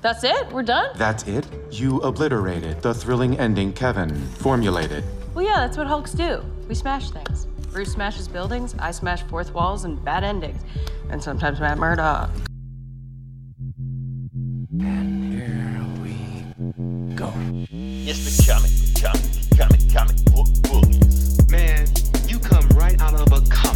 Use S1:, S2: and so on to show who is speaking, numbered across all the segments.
S1: That's it? We're done?
S2: That's it? You obliterated the thrilling ending Kevin formulated.
S1: Well, yeah, that's what Hulks do. We smash things. Bruce smashes buildings, I smash fourth walls and bad endings. And sometimes Matt Murdock.
S3: And here we go.
S4: It's the comic, comic, comic, comic book bullies.
S3: Man, you come right out of a comic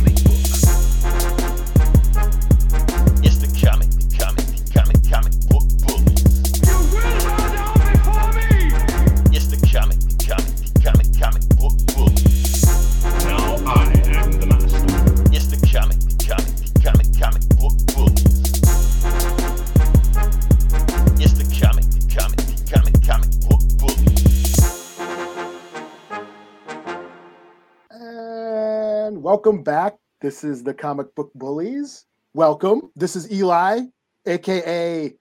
S5: welcome back. This is the Comic Book Bullies. Welcome. This is Eli, aka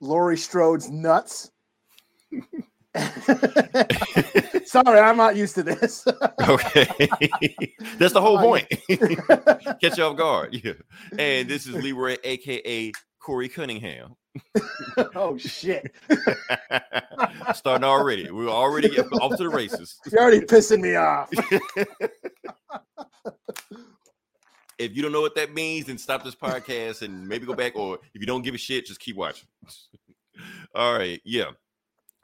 S5: Laurie Strode's nuts. Sorry, I'm not used to this.
S6: Okay, that's the whole point. Catch you off guard. Yeah. And this is Leroy, aka Corey Cunningham.
S5: oh shit!
S6: Starting already. We're already off to the races.
S5: You're already pissing me off.
S6: If you don't know what that means, then stop this podcast and maybe go back. Or if you don't give a shit, just keep watching. All right, yeah.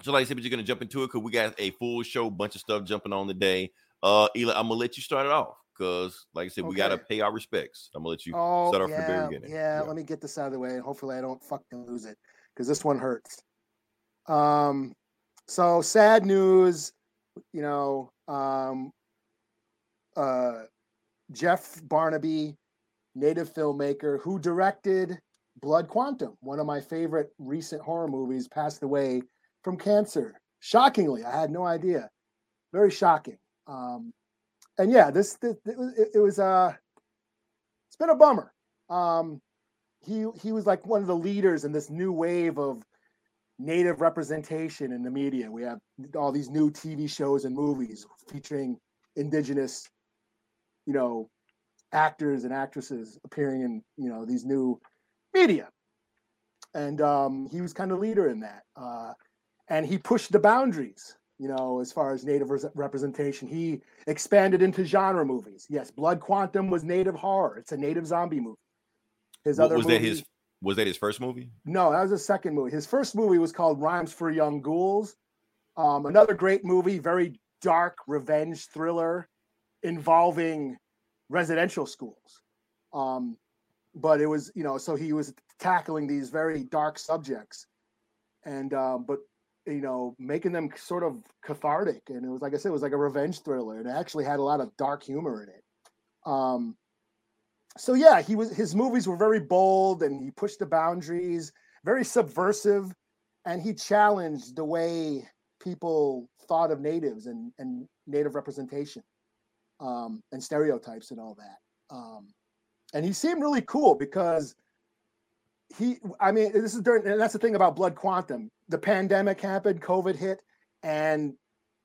S6: So, like I said, we're just gonna jump into it because we got a full show, bunch of stuff jumping on today. Uh, Eli, I'm gonna let you start it off because, like I said, we gotta pay our respects. I'm gonna let you
S5: Oh
S6: start off from the
S5: yeah,
S6: very beginning.
S5: yeah. Let me get this out of the way, and hopefully I don't fucking lose it because this one hurts. Um, so sad news. You know, um, uh, Jeff Barnaby, native filmmaker who directed Blood Quantum, one of my favorite recent horror movies, passed away from cancer. Shockingly, I had no idea. Very shocking. Um, and yeah, this, this it, it was uh it's been a bummer. Um, he he was like one of the leaders in this new wave of native representation in the media. We have all these new TV shows and movies featuring indigenous, you know, actors and actresses appearing in you know these new media. And um, he was kind of leader in that. Uh, and he pushed the boundaries, you know, as far as native res- representation. He expanded into genre movies. Yes, Blood Quantum was native horror. It's a native zombie movie. His
S6: What
S5: other
S6: was that his was that his first movie?
S5: no, that was his second movie. His first movie was called Rhymes for Young Ghouls. Um, another great movie, very dark revenge thriller involving residential schools. Um, but it was, you know, so he was tackling these very dark subjects, and um, but you know, making them sort of cathartic. And it was like I said, it was like a revenge thriller. and It actually had a lot of dark humor in it. Um, so yeah, he was his movies were very bold and he pushed the boundaries, very subversive, and he challenged the way people thought of natives and, and native representation um, and stereotypes and all that. Um, and he seemed really cool because he I mean, this is during and that's the thing about Blood Quantum. The pandemic happened, COVID hit, and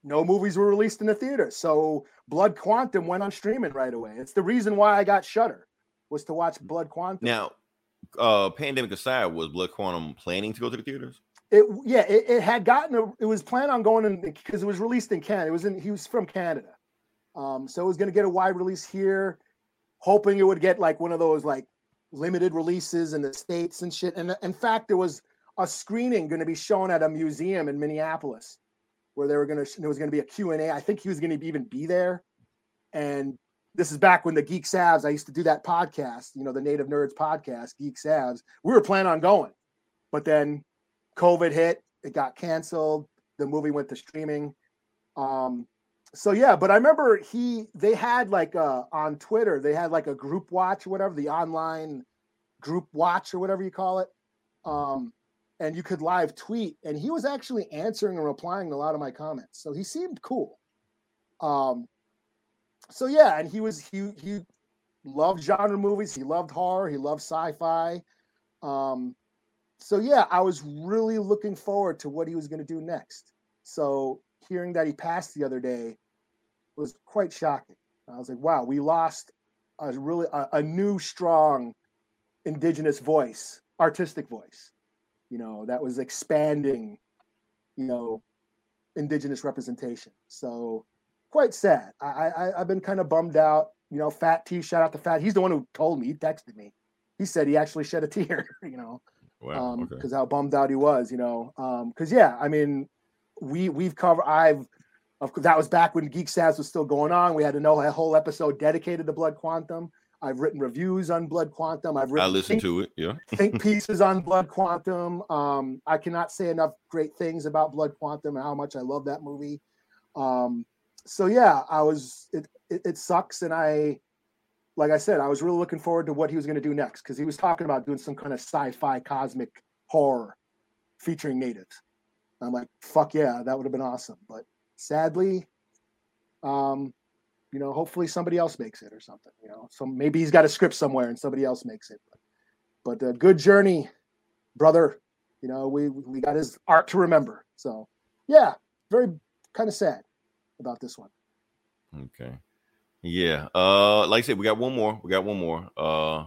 S5: no movies were released in the theater. So Blood Quantum went on streaming right away. It's the reason why I got Shudder was to watch Blood Quantum.
S6: Now, uh, pandemic aside, was Blood Quantum planning to go to the theaters?
S5: It yeah, it, it had gotten a, it was planned on going in because it was released in Canada. It was in he was from Canada. Um, so it was gonna get a wide release here, hoping it would get like one of those like limited releases in the States and shit. And in fact, there was a screening going to be shown at a museum in Minneapolis where they were going to, there was going to be a Q&A. I think he was going to even be there. And this is back when the Geek Savs, I used to do that podcast, you know, the Native Nerds podcast, Geek Savs. We were planning on going, but then COVID hit, it got canceled. The movie went to streaming. Um, so yeah, but I remember he they had like uh on Twitter, they had like a group watch or whatever, the online group watch or whatever you call it. Um, and you could live tweet, and he was actually answering and replying to a lot of my comments. So he seemed cool. Um, so yeah, and he was he he loved genre movies, he loved horror, he loved sci-fi. Um, so yeah, I was really looking forward to what he was going to do next. So hearing that he passed the other day was quite shocking. I was like, wow, we lost a really a, a new strong indigenous voice, artistic voice. you know, that was expanding, you know, indigenous representation. So quite sad. I, I I've been kind of bummed out. You know, Fat T, shout out to Fat. He's the one who told me. He texted me. He said he actually shed a tear. You know,
S6: Wow.
S5: um
S6: okay.
S5: because how bummed out he was. You know, um because yeah, I mean, we we've covered. I've of course that was back when Geek Stats was still going on. We had to know a whole episode dedicated to Blood Quantum. I've written reviews on Blood Quantum. I've
S6: I
S5: written
S6: listened
S5: think-
S6: to it. Yeah.
S5: think pieces on Blood Quantum. Um, I cannot say enough great things about Blood Quantum and how much I love that movie. Um, so yeah, I was it, it it sucks, and I like I said, I was really looking forward to what he was going to do next because he was talking about doing some kind of sci-fi cosmic horror featuring natives. I'm like, fuck yeah, that would have been awesome. But sadly, um, you know, hopefully somebody else makes it or something. You know, so maybe he's got a script somewhere and somebody else makes it. But, but a good journey, brother. You know, we we got his art to remember. So yeah, very kind of sad about this one.
S6: Okay. Yeah. Uh, like I said, we got one more. We got one more. Uh,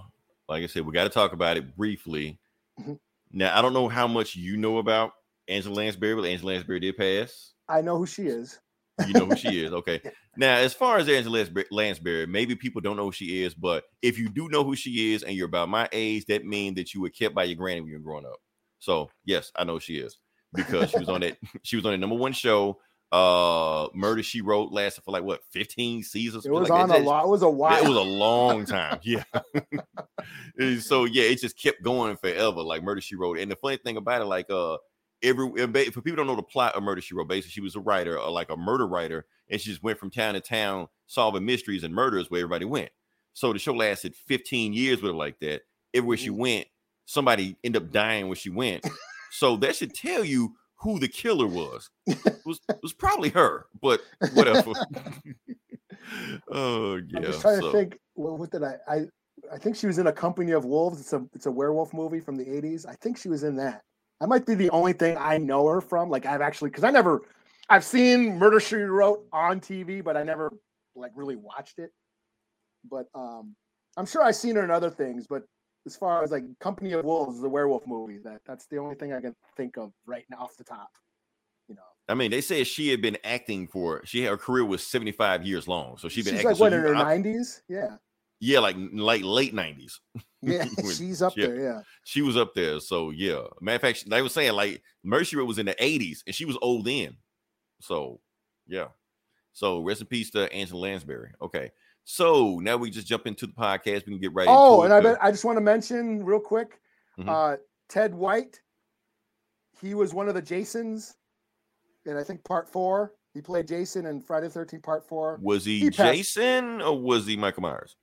S6: like I said, we got to talk about it briefly.
S5: Mhm.
S6: Now, I don't know how much you know about Angela Lansbury, but Angela Lansbury did pass.
S5: I know who she is.
S6: You know who she is. Okay. Now, as far as Angela Lansbury, maybe people don't know who she is, but if you do know who she is and you're about my age, that means that you were kept by your granny when you were growing up. So yes, I know she is because she was on that. She was on the number one show. Uh, Murder She Wrote lasted for like what 15 seasons.
S5: It was
S6: like
S5: on
S6: that.
S5: a lot. It was a while.
S6: It was a long time. Yeah. So yeah, it just kept going forever, like Murder She Wrote. And the funny thing about it, like uh, every for people don't know the plot of Murder She Wrote, basically she was a writer, or like a murder writer, and she just went from town to town solving mysteries and murders where everybody went. So the show lasted 15 years with her like that. Everywhere she
S5: Mhm.
S6: went, somebody ended up dying where she went. so that should tell you who the killer was. It was it was probably her, but whatever. oh yeah.
S5: I'm just trying
S6: so-
S5: to think. Well, what did I? I I think she was in a Company of Wolves. It's a it's a werewolf movie from the 80s. I think she was in that. That might be the only thing I know her from. Like I've actually because I never I've seen Murder She Wrote on TV, but I never like really watched it. But um I'm sure I've seen her in other things. But as far as like Company of Wolves, the werewolf movie, that that's the only thing I can think of right now off the top. You know,
S6: I mean, they say she had been acting for she her career was 75 years long. So she'd been
S5: she's
S6: acting
S5: like
S6: so
S5: what
S6: you-
S5: in her
S6: I-
S5: 90s? Yeah,
S6: yeah, like like late 90s.
S5: yeah, she's up
S6: yeah.
S5: there. Yeah.
S6: She was up there. So yeah. Matter of fact, they were saying like Mercy was in the 80s and she was old then. So yeah. So rest in peace to Angela Lansbury. Okay. So now we just jump into the podcast. We can get right
S5: Oh, and
S6: it.
S5: I bet I just want to mention real quick,
S6: Mhm.
S5: uh, Ted White. He was one of the Jasons, and I think part four. He played Jason in Friday the Thirteenth Part Four.
S6: was he,
S5: he
S6: Jason or was he Michael Myers?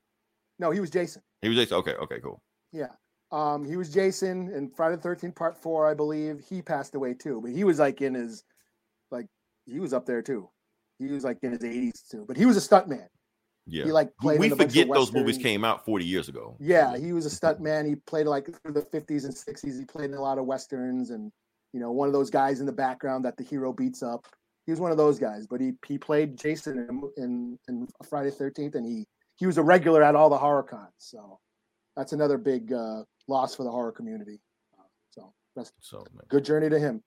S5: No, he was Jason.
S6: He was Jason. Okay, okay, cool.
S5: Yeah, um, he was Jason in Friday the Thirteenth Part Four, I believe. He passed away too, but he was like in his, like he was up there too. He was like in his eighties too, but he was a stuntman.
S6: Yeah.
S5: He like played.
S6: we
S5: in a bunch of
S6: forget those movies came out 40 years ago.
S5: Yeah, he was a stunt man. He played like through the 50s and 60s. He played in a lot of westerns and you know, one of those guys in the background that the hero beats up. He was one of those guys, but he he played Jason in in, in Friday 13th and he he was a regular at all the horror cons. So that's another big uh, loss for the horror community. So that's
S6: So man.
S5: good journey to him.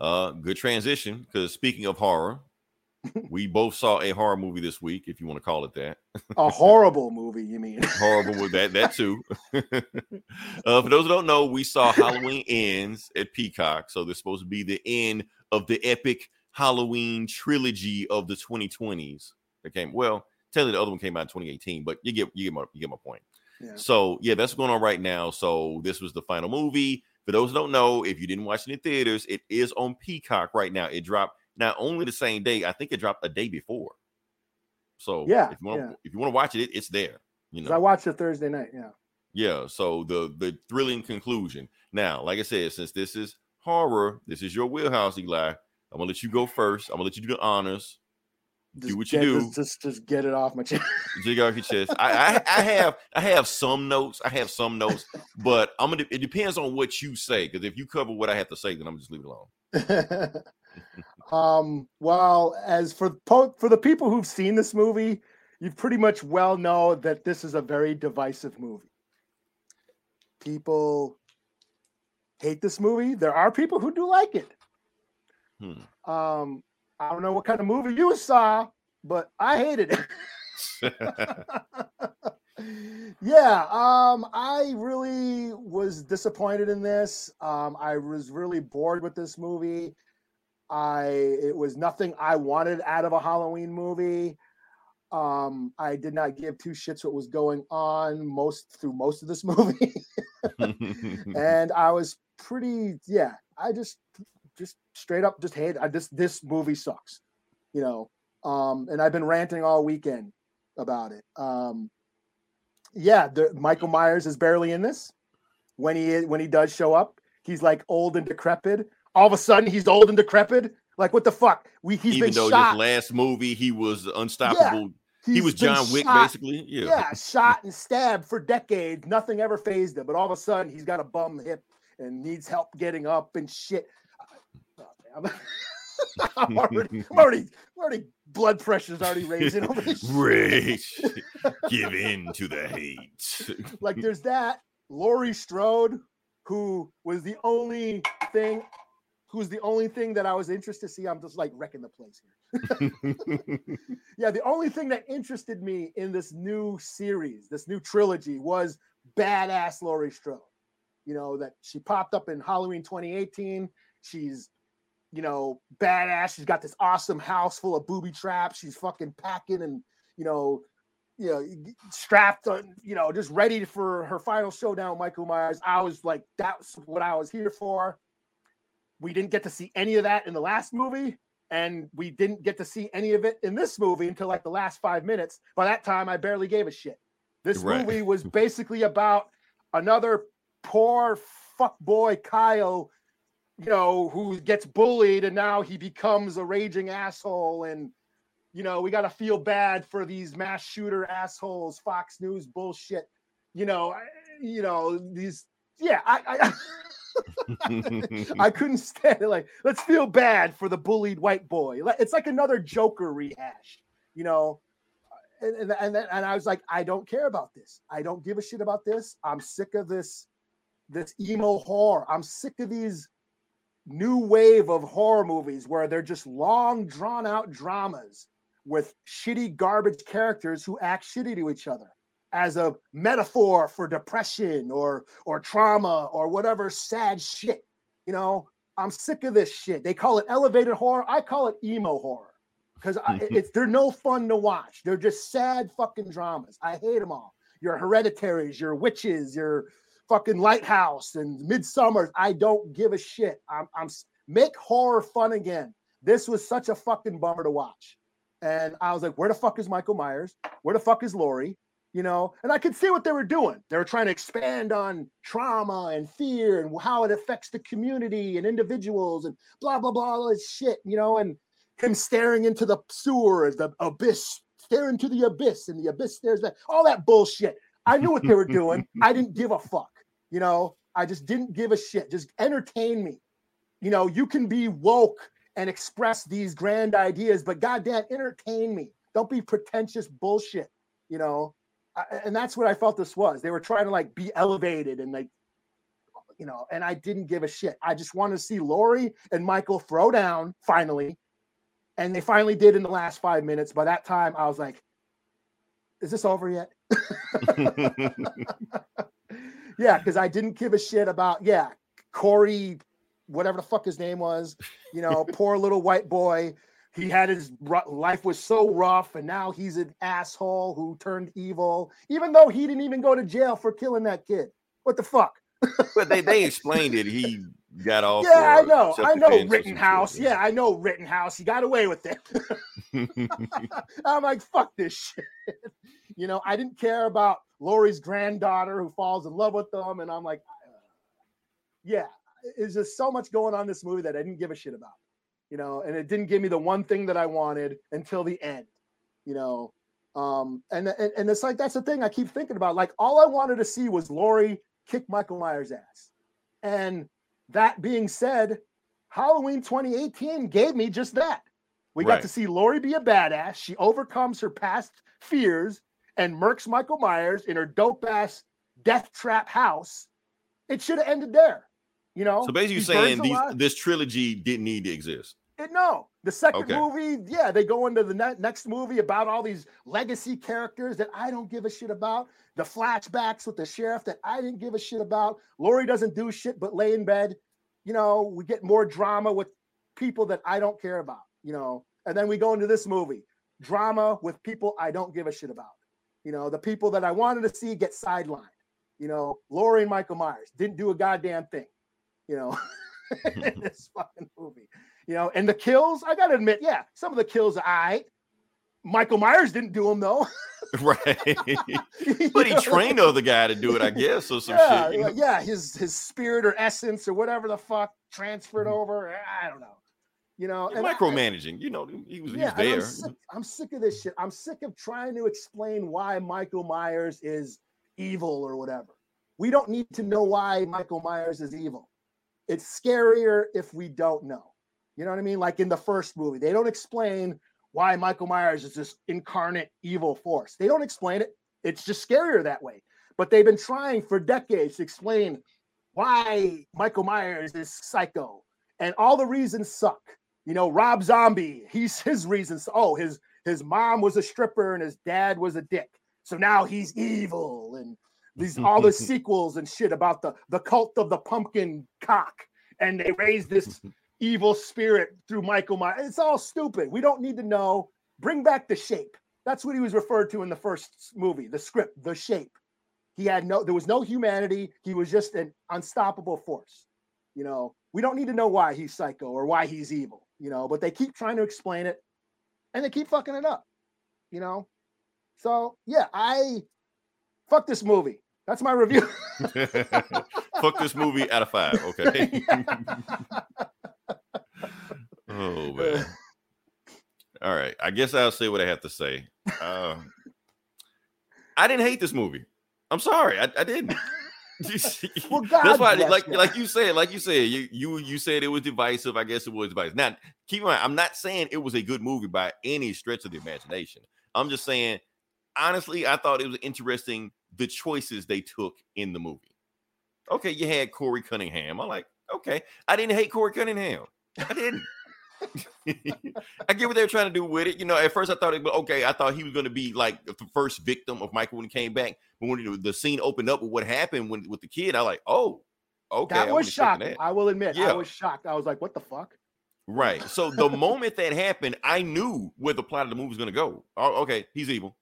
S6: Uh, good transition because speaking of horror, we both saw a horror movie this week, if you want to call it that.
S5: A horrible movie, you mean?
S6: Horrible with that, that too. uh, for those who don't know, we saw Halloween ends at Peacock, so this supposed to be the end of the epic Halloween trilogy of the 2020s. That came well. Tell you the other one came out in 2018, but you get you get my you get my point.
S5: Yeah.
S6: So yeah, that's going on right now. So this was the final movie. For those who don't know, if you didn't watch it in theaters, it is on Peacock right now. It dropped not only the same day, I think it dropped a day before. So
S5: Yeah,
S6: if you want
S5: yeah.
S6: if you want to watch it, it, it's there. You know,
S5: I watched it Thursday night. Yeah.
S6: yeah. So the the thrilling conclusion. Now, like I said, since this is horror, this is your wheelhouse, Eli. I'm gonna let you go first. I'm gonna let you do the honors.
S5: Just
S6: what you
S5: get-
S6: do.
S5: Just, just just get it off my chest.
S6: Jig off your chest. I, I I have I have some notes. I have some notes, but I'm gonna. It depends on what you say. Because if you cover what I have to say, then I'm just leave it alone.
S5: um, well, as for po- for the people who've seen this movie, you pretty much well know that this is a very divisive movie. People hate this movie. There are people who do like it.
S6: Hmm.
S5: Um, I don't know what kind of movie you saw, but I hated it. yeah, um, I really was disappointed in this. Um, I was really bored with this movie. I it was nothing I wanted out of a Halloween movie. Um, I did not give two shits what was going on most through most of this movie. and I was pretty, yeah, I just just straight up just hate I just this movie sucks, you know. Um, and I've been ranting all weekend about it. Um, yeah, the, Michael Myers is barely in this. When he is, when he does show up, he's like old and decrepit. All of a sudden, he's old and decrepit. Like what the fuck? We he's
S6: Even
S5: been
S6: though
S5: shot.
S6: this last movie he was unstoppable. he
S5: He's
S6: was
S5: been
S6: John Wick,
S5: shot.
S6: basically. Yeah.
S5: yeah, shot and stabbed for decades. Nothing ever fazed him. But all of a sudden, he's got a bum hip and needs help getting up and shit. I'm, I'm already, I'm already, I'm already, blood pressure's already raising over this. shit.
S6: Rage. Give in to the hate.
S5: Like, there's that Laurie Strode, who was the only thing, who's the only thing that I was interested to see. I'm just like wrecking the place here. yeah, the only thing that interested me in this new series, this new trilogy, was badass Laurie Strode. You know, that she popped up in Halloween 2018. She's, you know, badass. She's got this awesome house full of booby traps. She's fucking packing and, you know, you know, strapped on, you know, just ready for her final showdown with Michael Myers. I was like, that's what I was here for. We didn't get to see any of that in the last movie and we didn't get to see any of it in this movie until like the last five minutes. By that time, I barely gave a shit. This
S6: Right.
S5: movie was basically about another poor fuck boy Kyle, you know, who gets bullied and now he becomes a raging asshole. And you know, we got to feel bad for these mass shooter assholes, Fox News bullshit. You know, I- you know these. Yeah, I, I I couldn't stand it. Like, let's feel bad for the bullied white boy. Like, It's like another Joker rehash, you know. And and and, and I was like, I don't care about this. I don't give a shit about this. I'm sick of this this emo horror. I'm sick of these new wave of horror movies where they're just long, drawn out dramas with shitty garbage characters who act shitty to each other as a metaphor for depression or or trauma or whatever sad shit. You know, I'm sick of this shit. They call it elevated horror. I call it emo horror because mm-hmm. it's they're no fun to watch. They're just sad fucking dramas. I hate them all. Your hereditaries, your witches, your fucking lighthouse and Midsommar. I don't give a shit. I'm, I'm make horror fun again. This was such a fucking bummer to watch. And I was like, where the fuck is Michael Myers? Where the fuck is Laurie? You know, and I could see what they were doing. They were trying to expand on trauma and fear and how it affects the community and individuals and blah blah blah all this shit, you know, and him staring into the sewer, the abyss, staring into the abyss, and the abyss stares back, all that bullshit. I knew what they were doing. I didn't give a fuck. You know, I just didn't give a shit. Just entertain me. You know, you can be woke and express these grand ideas, but goddamn, entertain me. Don't be pretentious bullshit. You know, I, and that's what I felt this was. They were trying to like be elevated and like, you know, and I didn't give a shit. I just wanted to see Laurie and Michael throw down finally, and they finally did in the last five minutes. By that time, I was like, "Is this over yet?" yeah, because I didn't give a shit about yeah Corey, whatever the fuck his name was. You know, poor little white boy. He had his life was so rough, and now he's an asshole who turned evil. Even though he didn't even go to jail for killing that kid. What the fuck?
S6: but they, they explained it. He got off.
S5: yeah, I know. I know
S6: self-defense or some
S5: Rittenhouse. Yeah, I know Rittenhouse. He got away with it. I'm like, fuck this shit. you know, I didn't care about Laurie's granddaughter who falls in love with them, and I'm like, uh, yeah, it's just so much going on in this movie that I didn't give a shit about. You know, and it didn't give me the one thing that I wanted until the end. You know, um, and and, and it's like that's the thing I keep thinking about. Like, all I wanted to see was Laurie kick Michael Myers' ass, and that being said, Halloween 2018 gave me just that. We got to see Laurie be a badass. She overcomes her past fears and murks Michael Myers in her dope ass death trap house. It should have ended there. You know.
S6: So basically, you're saying these this trilogy didn't need to exist.
S5: It- no, the second
S6: Okay.
S5: movie, yeah, they go into the ne- next movie about all these legacy characters that I don't give a shit about. The flashbacks with the sheriff that I didn't give a shit about. Laurie doesn't do shit but lay in bed. You know, we get more drama with people that I don't care about. You know, and then we go into this movie, drama with people I don't give a shit about. You know, the people that I wanted to see get sidelined. You know, Laurie and Michael Myers didn't do a goddamn thing. You know, in this fucking movie. You know, and the kills, I gotta admit, yeah, some of the kills are right. Michael Myers didn't do them though.
S6: right. But he trained other guy to do it, I guess, or some
S5: yeah,
S6: shit. you know?
S5: like, yeah, his his spirit or essence or whatever the fuck
S6: Mm-hmm.
S5: transferred over. I don't know. You know, and I-
S6: micromanaging. You know, he was, he was
S5: and I'm
S6: there.
S5: sick, I'm sick of this shit. I'm sick of trying to explain why Michael Myers is evil or whatever. We don't need to know why Michael Myers is evil. It's scarier if we don't know. You know what I mean? Like in the first movie, they don't explain why Michael Myers is this incarnate evil force. They don't explain it. It's just scarier that way. But they've been trying for decades to explain why Michael Myers is psycho and all the reasons suck. You know, Rob Zombie, he's his reasons. Oh, his his mom was a stripper and his dad was a dick. So now he's evil and these all the sequels and shit about the the cult of the pumpkin cock and they raised this evil spirit through Michael Myers. It's all stupid. We don't need to know. Bring back the shape. That's what he was referred to in the first movie, the script, the shape. He had no, there was no humanity. He was just an unstoppable force. You know, we don't need to know why he's psycho or why he's evil, you know, but they keep trying to explain it and they keep fucking it up, you know. So yeah, I fuck this movie. That's my review.
S6: Fuck this movie out of five. Okay. oh man. All right. I guess I'll say what I have to say. Uh, I didn't hate this movie. I'm sorry. I, I didn't.
S5: Well, God
S6: That's why, like,
S5: you.
S6: like you said, like you said, you you you said it was divisive. I guess it was divisive. Now, keep in mind, I'm not saying it was a good movie by any stretch of the imagination. I'm just saying, honestly, I thought it was interesting the choices they took in the movie. Okay, you had Corey Cunningham. I'm like, okay, I didn't hate Corey Cunningham. I didn't. I get what they were trying to do with it. You know, at first I thought it, okay, I thought he was going to be like the first victim of Michael when he came back. But when the scene opened up with what happened when with the kid, I like, oh, okay, I
S5: that was
S6: wasn't
S5: shocking.
S6: that.
S5: I will admit,
S6: Yeah.
S5: I was shocked. I was like, what the fuck?
S6: Right. So the moment that happened, I knew where the plot of the movie was going to go. Oh, okay, he's evil.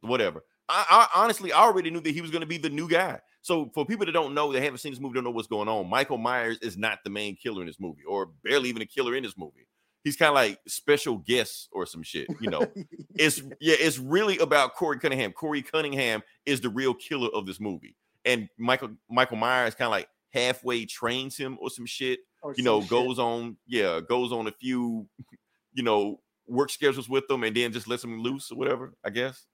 S6: Whatever. I, I honestly I already knew that he was going to be the new guy. So for people that don't know, that haven't seen this movie, don't know what's going on. Michael Myers is not the main killer in this movie, or barely even a killer in this movie. He's kind of like special guest or some shit. You know, it's yeah, it's really about Corey Cunningham. Corey Cunningham is the real killer of this movie, and Michael Michael Myers kind of like halfway trains him or some shit
S5: Or
S6: you
S5: some
S6: know,
S5: shit.
S6: goes on, yeah, goes on a few, you know, work schedules with them and then just lets them loose or whatever, I guess.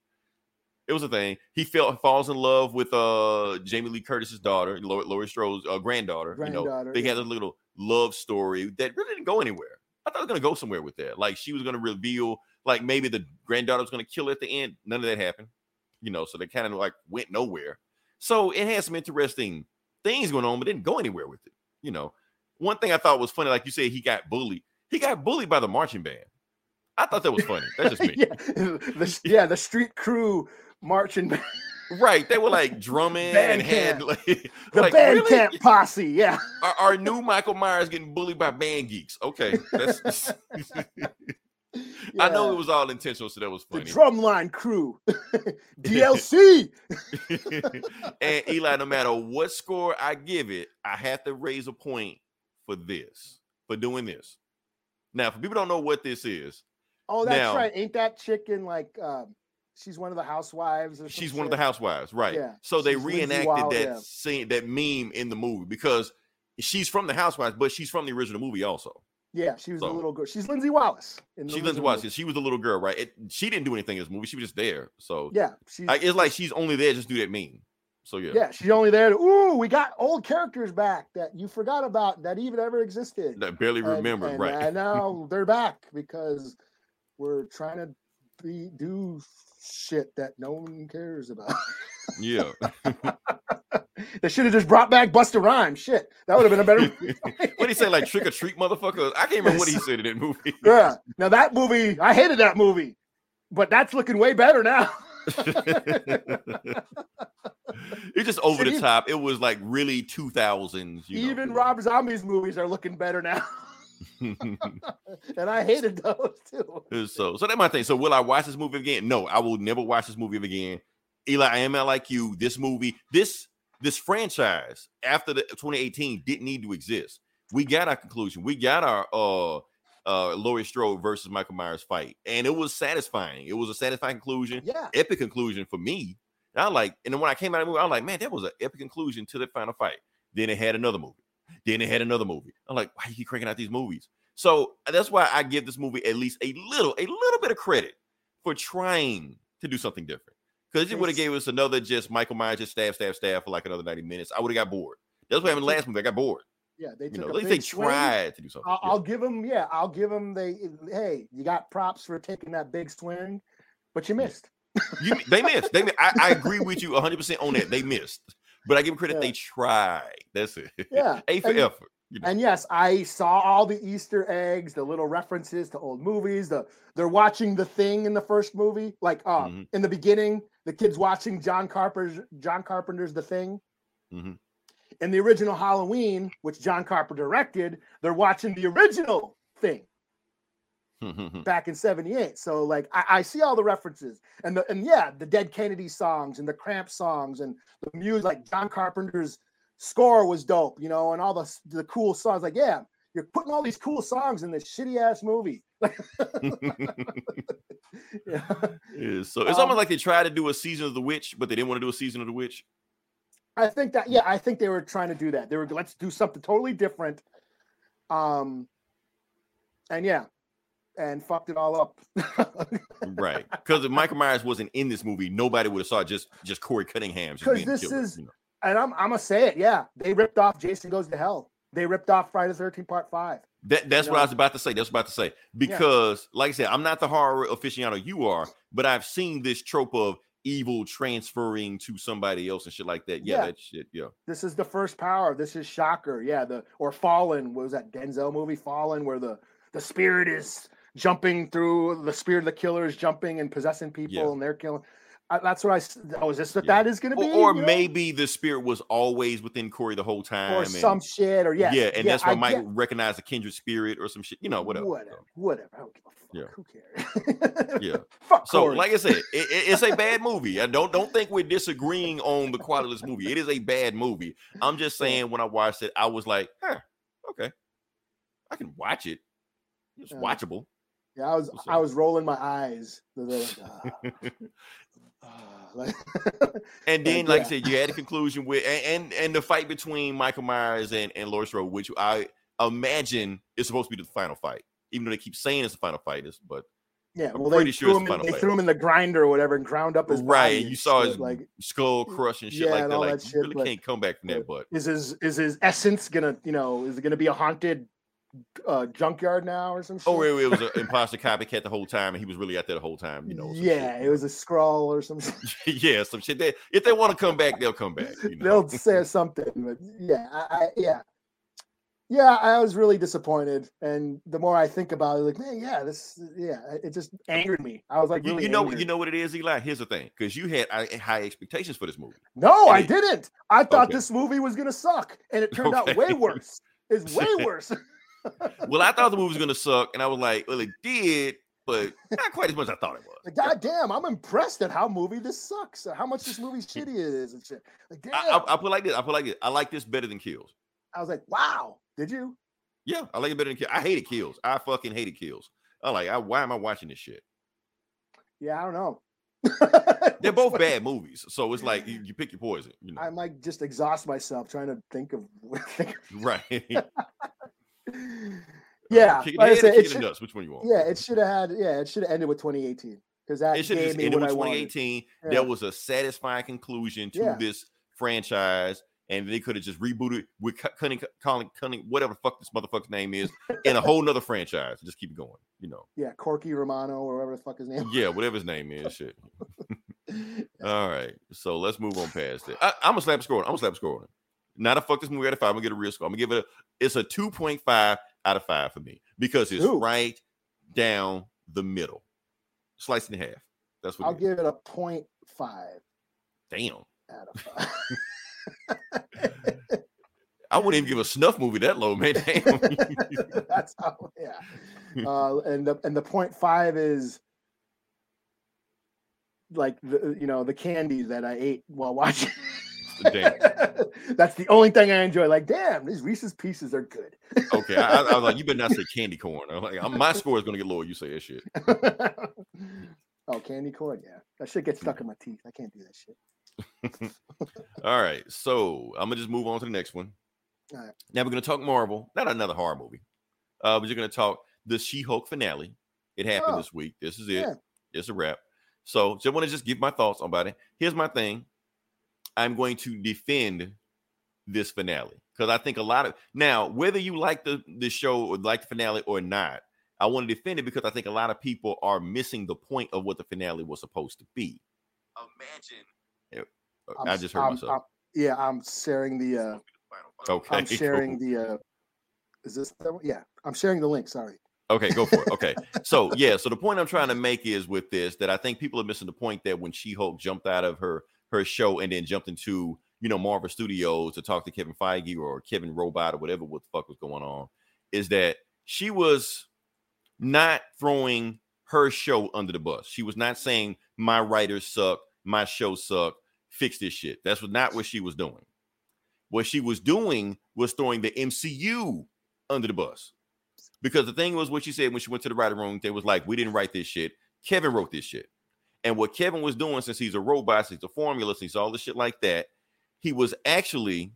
S6: It was a thing. He fell falls in love with uh Jamie Lee Curtis's daughter, Laurie, Laurie Strode's uh, granddaughter. you know,
S5: Granddaughter,
S6: they had a little love story that really didn't go anywhere. I thought it was gonna go somewhere with that. Like she was gonna reveal, like maybe the granddaughter was gonna kill her at the end. None of that happened. You know, so they kind of like went nowhere. So it had some interesting things going on, but didn't go anywhere with it. You know, one thing I thought was funny, like you said, he got bullied. He got bullied by the marching band. I thought that was funny. That's just me.
S5: yeah, the, yeah, the street crew marching, band-
S6: Right. They were like drumming
S5: Band
S6: and had like,
S5: the
S6: like,
S5: band
S6: really?
S5: camp posse. Yeah,
S6: Our, our new Michael Myers getting bullied by band geeks. Okay. That's I know it was all intentional, so that was
S5: the
S6: funny.
S5: drumline crew, DLC.
S6: and Eli, no matter what score I give it, I have to raise a point for this, for doing this. Now, for people don't know what this is,
S5: Oh, that's
S6: Now-
S5: right. Ain't that chicken like um, she's one of the housewives?
S6: She's one of the housewives, right?
S5: Yeah,
S6: So they
S5: she's Lindsay
S6: reenacted
S5: Wilde,
S6: that
S5: yeah.
S6: scene, that meme in the movie because she's from the housewives, but she's from the original movie also.
S5: Yeah, she was
S6: So-
S5: little girl. She's Lindsay Wallace. In the
S6: She
S5: original
S6: Wallace.
S5: movie.
S6: She was a little girl, right? It, she didn't do anything in this movie. She was just there. So
S5: Yeah, she's
S6: I, it's like she's only there just do that meme. So yeah,
S5: yeah, she's only there to ooh, we got old characters back that you forgot about that even ever existed.
S6: that barely
S5: And-
S6: remembered,
S5: and,
S6: right?
S5: uh, now they're back because we're trying to be do shit that no one cares about.
S6: Yeah.
S5: They should have just brought back Busta Rhymes. Shit, that would have been a better. movie.
S6: what did he say? Like trick or treat, motherfucker? I can't remember what he said in that movie.
S5: yeah. Now that movie, I hated that movie, but that's looking way better now.
S6: it's just over
S5: Shit,
S6: the top. It was like really 2000s. You know,
S5: Even Rob Zombie's movies are looking better now, and I hated those too.
S6: so, so that's my thing. So, will I watch this movie again? No, I will never watch this movie again. Eli, I am not like you. This movie, this this franchise after the 2018 didn't need to exist. We got our conclusion. We got our uh uh Laurie Strode versus Michael Myers fight, and it was satisfying. It was a satisfying conclusion.
S5: Yeah,
S6: epic conclusion for me. And I like, and then when I came out of the movie, I was like, man, that was an epic conclusion to the final fight. Then it had another movie. Then it had another movie. I'm like, why are you cranking out these movies? So uh, that's why I give this movie at least a little, a little bit of credit for trying to do something different. Because it would have gave us another just Michael Myers just stab, stab, stab for like another 90 minutes. I would have got bored. That's what happened last movie. I got bored.
S5: yeah. They
S6: You know, at least they
S5: swing.
S6: tried to do something.
S5: I'll,
S6: Yeah.
S5: I'll give them. Yeah, I'll give them. They hey, you got props for taking that big swing, but you missed.
S6: You, they missed. They, I, I agree with you 100 percent on that. They missed, but I give them credit.
S5: Yeah.
S6: They tried. That's it.
S5: Yeah,
S6: A for
S5: and-
S6: effort. You know?
S5: And yes, I saw all the Easter eggs, the little references to old movies. The they're watching the thing in the first movie, like uh,
S6: Mhm.
S5: in the beginning, the kids watching John Carpenter's John Carpenter's The Thing.
S6: Mhm.
S5: In the original Halloween, which John Carpenter directed, they're watching the original thing back in 78 so like I, I see all the references and the and yeah the dead kennedy songs and the cramp songs and the music like john carpenter's score was dope you know and all the the cool songs like yeah you're putting all these cool songs in this shitty ass movie. Yeah.
S6: Yeah, so it's
S5: Um,
S6: almost like they tried to do a season of the witch, but they didn't want to do a season of the witch.
S5: i think that yeah i think they were trying to do that. They were let's do something totally different um and yeah and fucked it all up
S6: Right. Because if Michael Myers wasn't in this movie, nobody would have saw just just Corey Cunningham. just
S5: 'Cause
S6: being the
S5: this
S6: killer,
S5: is-
S6: you know.
S5: and I'm I'm gonna say it. Yeah, they ripped off Jason Goes to Hell. They ripped off Friday the Thirteenth Part Five.
S6: that, that's what I was about to say. That's what I was about to say. Because, like I said, I'm not the horror aficionado you are, but I've seen this trope of evil transferring to somebody else and shit like that. Yeah,
S5: Yeah.
S6: that shit. Yeah.
S5: This is the first power. This is Shocker. Yeah, the or Fallen. What was that Denzel movie? Fallen, where the the spirit is jumping through the spirit of the killers, jumping and possessing people,
S6: Yeah.
S5: and they're killing. I, that's what I. Oh, is this what
S6: Yeah.
S5: that is gonna be?
S6: Or, or
S5: you know?
S6: maybe the spirit was always within Corey the whole time.
S5: or
S6: and-
S5: some shit, or yeah,
S6: yeah, and that's why
S5: I
S6: Mike
S5: get-
S6: recognized the kindred spirit or some shit. You know, whatever.
S5: whatever, whatever. I don't give a fuck.
S6: Yeah.
S5: Who cares?
S6: Yeah.
S5: Fuck.
S6: So,
S5: Corey.
S6: like I said, it, it- it's a bad movie. I don't don't think we're disagreeing on the quality of this movie. It is a bad movie. I'm just saying when I watched it, I was like, huh, okay, I can watch it. It's
S5: Yeah.
S6: watchable.
S5: Yeah, I was
S6: What's
S5: I
S6: up?
S5: was rolling my eyes. Like, "Ah, ah," like-
S6: And then,
S5: Like,
S6: like I said, you had a conclusion with and and, and the fight between Michael Myers and and Laurie Strode, which I imagine is supposed to be the final fight, even though they keep saying it's the final fight. Is but
S5: Yeah,
S6: I'm
S5: well,
S6: pretty
S5: they,
S6: sure
S5: threw
S6: it's
S5: him,
S6: Final
S5: in, they
S6: Fight.
S5: threw him in the grinder or whatever and ground up his
S6: right,
S5: body
S6: and you saw
S5: shit,
S6: his
S5: like,
S6: skull crush and shit
S5: Yeah,
S6: like
S5: and
S6: that. Like
S5: that
S6: you
S5: shit,
S6: really
S5: but-
S6: can't come back from that. But
S5: is his is his essence gonna you know is it gonna be a haunted uh, junkyard now or some shit?
S6: Oh, it, it was an imposter copycat the whole time, and he was really out there the whole time. You know.
S5: yeah,
S6: shit.
S5: it was a scroll or some.
S6: yeah, some shit. They, if they want to come back, they'll come back. You know?
S5: They'll say something, but yeah, I, I yeah. Yeah, I was really disappointed, and the more I think about it, like, man, yeah, this, yeah, it just angered me. I was like,
S6: You,
S5: really
S6: you know, you know what it is, Eli. Here's the thing, because you had high expectations for this movie.
S5: No, I
S6: it-
S5: didn't. I thought
S6: Okay.
S5: this movie was gonna suck, and it turned out way worse. It's way worse.
S6: Well, I thought the movie was gonna suck, and I was like, well, it did, but not quite as much as I thought it was.
S5: Like, God damn, I'm impressed at how movie this sucks, how much this movie shitty is and shit. Like, damn.
S6: I, I, I put like this. I put like this. I like this better than Kills.
S5: I was like, wow, did you?
S6: Yeah, I like it better than Kills. I hated Kills. I fucking hated Kills. I like. I, why am I watching this shit?
S5: Yeah, I don't know.
S6: They're both bad movies, so it's like you, you pick your poison. You know,
S5: I might just exhaust myself trying to think of.
S6: right?
S5: Yeah,
S6: kick
S5: like I
S6: head or
S5: said, it should,
S6: nuts. Which one you want?
S5: yeah, it should have had. Yeah, it should have ended with 2018 because that
S6: it should
S5: have
S6: ended with 2018.
S5: Yeah.
S6: There was a satisfying conclusion to
S5: Yeah.
S6: this franchise, and they could have just rebooted with Cu- Cunning, Colin, Cunning, whatever the fuck this motherfucker's name is, in a whole nother franchise. Just keep going. You know,
S5: Yeah, Corky Romano or whatever the fuck his name.
S6: yeah, whatever his name is. Shit. All right, so let's move on past it. I, I'm gonna slap a score. I'm gonna slap a score on it. Not a fuck this movie out of five. I'm gonna get a real score. I'm gonna give it a. It's a 2.5 out of five for me because it's
S5: Ooh.
S6: right down the middle, sliced in half. That's what.
S5: I'll give it a point five
S6: Damn,
S5: out of five.
S6: I wouldn't even give a snuff movie that low, man. Damn.
S5: That's how, yeah. Uh, and the and the point five is like the you know the candy that I ate while watching.
S6: Damn.
S5: That's the only thing I enjoy. Like, damn, these Reese's pieces are good.
S6: Okay, I, I was like, you better not say candy corn. I'm like, I'm- my score is gonna get lower. You say that shit.
S5: oh, candy corn, yeah. That shit gets stuck in my teeth. I can't do that shit.
S6: All right, so I'm gonna just move on to the next one.
S5: All right.
S6: Now we're gonna talk Marvel, not another horror movie. Uh, but you're gonna talk the She-Hulk finale. It happened
S5: Oh,
S6: this week. This is it.
S5: yeah.
S6: It's a wrap. So just want to just give my thoughts about it. Here's my thing. I'm going to defend this finale because I think a lot of now, whether you like the the show or like the finale or not, I want to defend it because I think a lot of people are missing the point of what the finale was supposed to be. Imagine.
S5: I'm
S6: I
S5: s-
S6: just heard
S5: I'm-
S6: myself.
S5: I'm- yeah, I'm sharing the. uh
S6: okay.
S5: I'm sharing
S6: cool.
S5: the. uh Is this? The, yeah, I'm sharing the link. Sorry.
S6: Okay, go for it. Okay. So yeah, so the point I'm trying to make is with this that I think people are missing the point that when She-Hulk jumped out of her her show and then jumped into you know Marvel Studios to talk to Kevin Feige or Kevin Robot or whatever what the fuck was going on, is that she was not throwing her show under the bus. She was not saying my writers suck, my show suck, fix this shit. That's not what she was doing. What she was doing was throwing the MCU under the bus. Because the thing was what she said when she went to the writing room, they was like, we didn't write this shit. Kevin wrote this shit. And what Kevin was doing, since he's a robot, since he's a formula, since he's all this shit like that, he was actually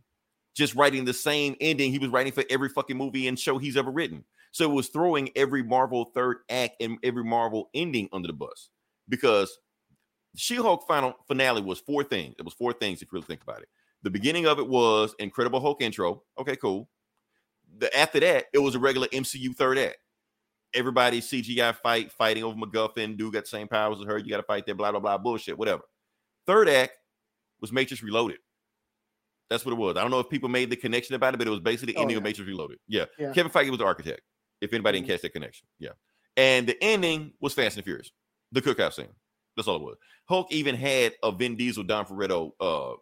S6: just writing the same ending he was writing for every fucking movie and show he's ever written. So it was throwing every Marvel third act and every Marvel ending under the bus. Because She-Hulk final finale was four things. It was four things if you really think about it. The beginning of it was Incredible Hulk intro. Okay, cool. The after that, it was a regular MCU third act. Everybody CGI fight, fighting over MacGuffin. Dude got the same powers as her. You got to fight there, blah, blah, blah, bullshit, whatever. Third act was Matrix Reloaded. That's what it was. I don't know if people made the connection about it, but it was basically the
S5: Oh,
S6: ending of. Matrix Reloaded. Yeah.
S5: Yeah.
S6: Kevin Feige was the architect. If anybody
S5: Mhm.
S6: didn't catch that connection. Yeah. And the ending was Fast and Furious, the cookout scene. That's all it was. Hulk even had a Vin Diesel Don Ferretto uh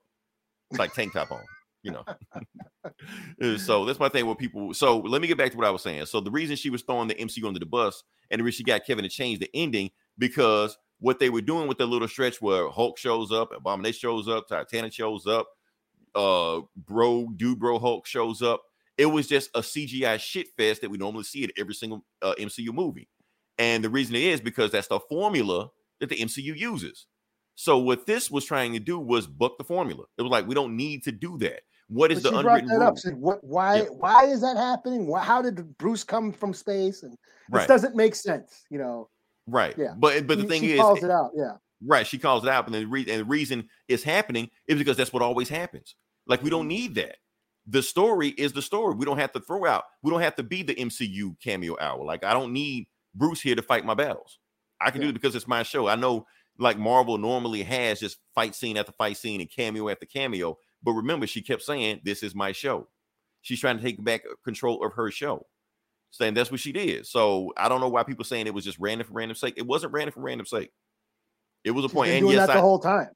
S6: like tank top on, you know. So that's my thing with people. So let me get back to what I was saying. So the reason she was throwing the MCU under the bus and the reason she got Kevin to change the ending because what they were doing with the little stretch where Hulk shows up, Abomination shows up, Titania shows up, uh bro, dude bro Hulk shows up. It was just a CGI shit fest that we normally see at every single uh, MCU movie. And the reason it is because that's the formula that the MCU uses. So what this was trying to do was buck the formula. It was like we don't need to do that. What is
S5: But
S6: the
S5: brought
S6: unwritten
S5: that
S6: rule?
S5: up. Said, what? Why?
S6: Yeah.
S5: Why is that happening? How did Bruce come from space? And this
S6: Right,
S5: doesn't make sense. You know.
S6: right.
S5: yeah.
S6: But but the
S5: She-
S6: thing
S5: she
S6: is,
S5: calls it out. Yeah.
S6: Right. She calls it out. And the, re- and the reason it's happening is because that's what always happens. Like, we
S5: Mm-hmm.
S6: don't need that. The story is the story. We don't have to throw out, we don't have to be the MCU cameo hour. Like, I don't need Bruce here to fight my battles. I can do it because it's my show. I know, like, Marvel normally has just fight scene after fight scene and cameo after cameo. But remember, she kept saying, This is my show. She's trying to take back control of her show. Saying that's what she did. So I don't know why people saying it was just random for random sake. It wasn't random for random sake. It was a
S5: She's
S6: point.
S5: been
S6: And
S5: doing
S6: yes,
S5: that
S6: I,
S5: the whole time.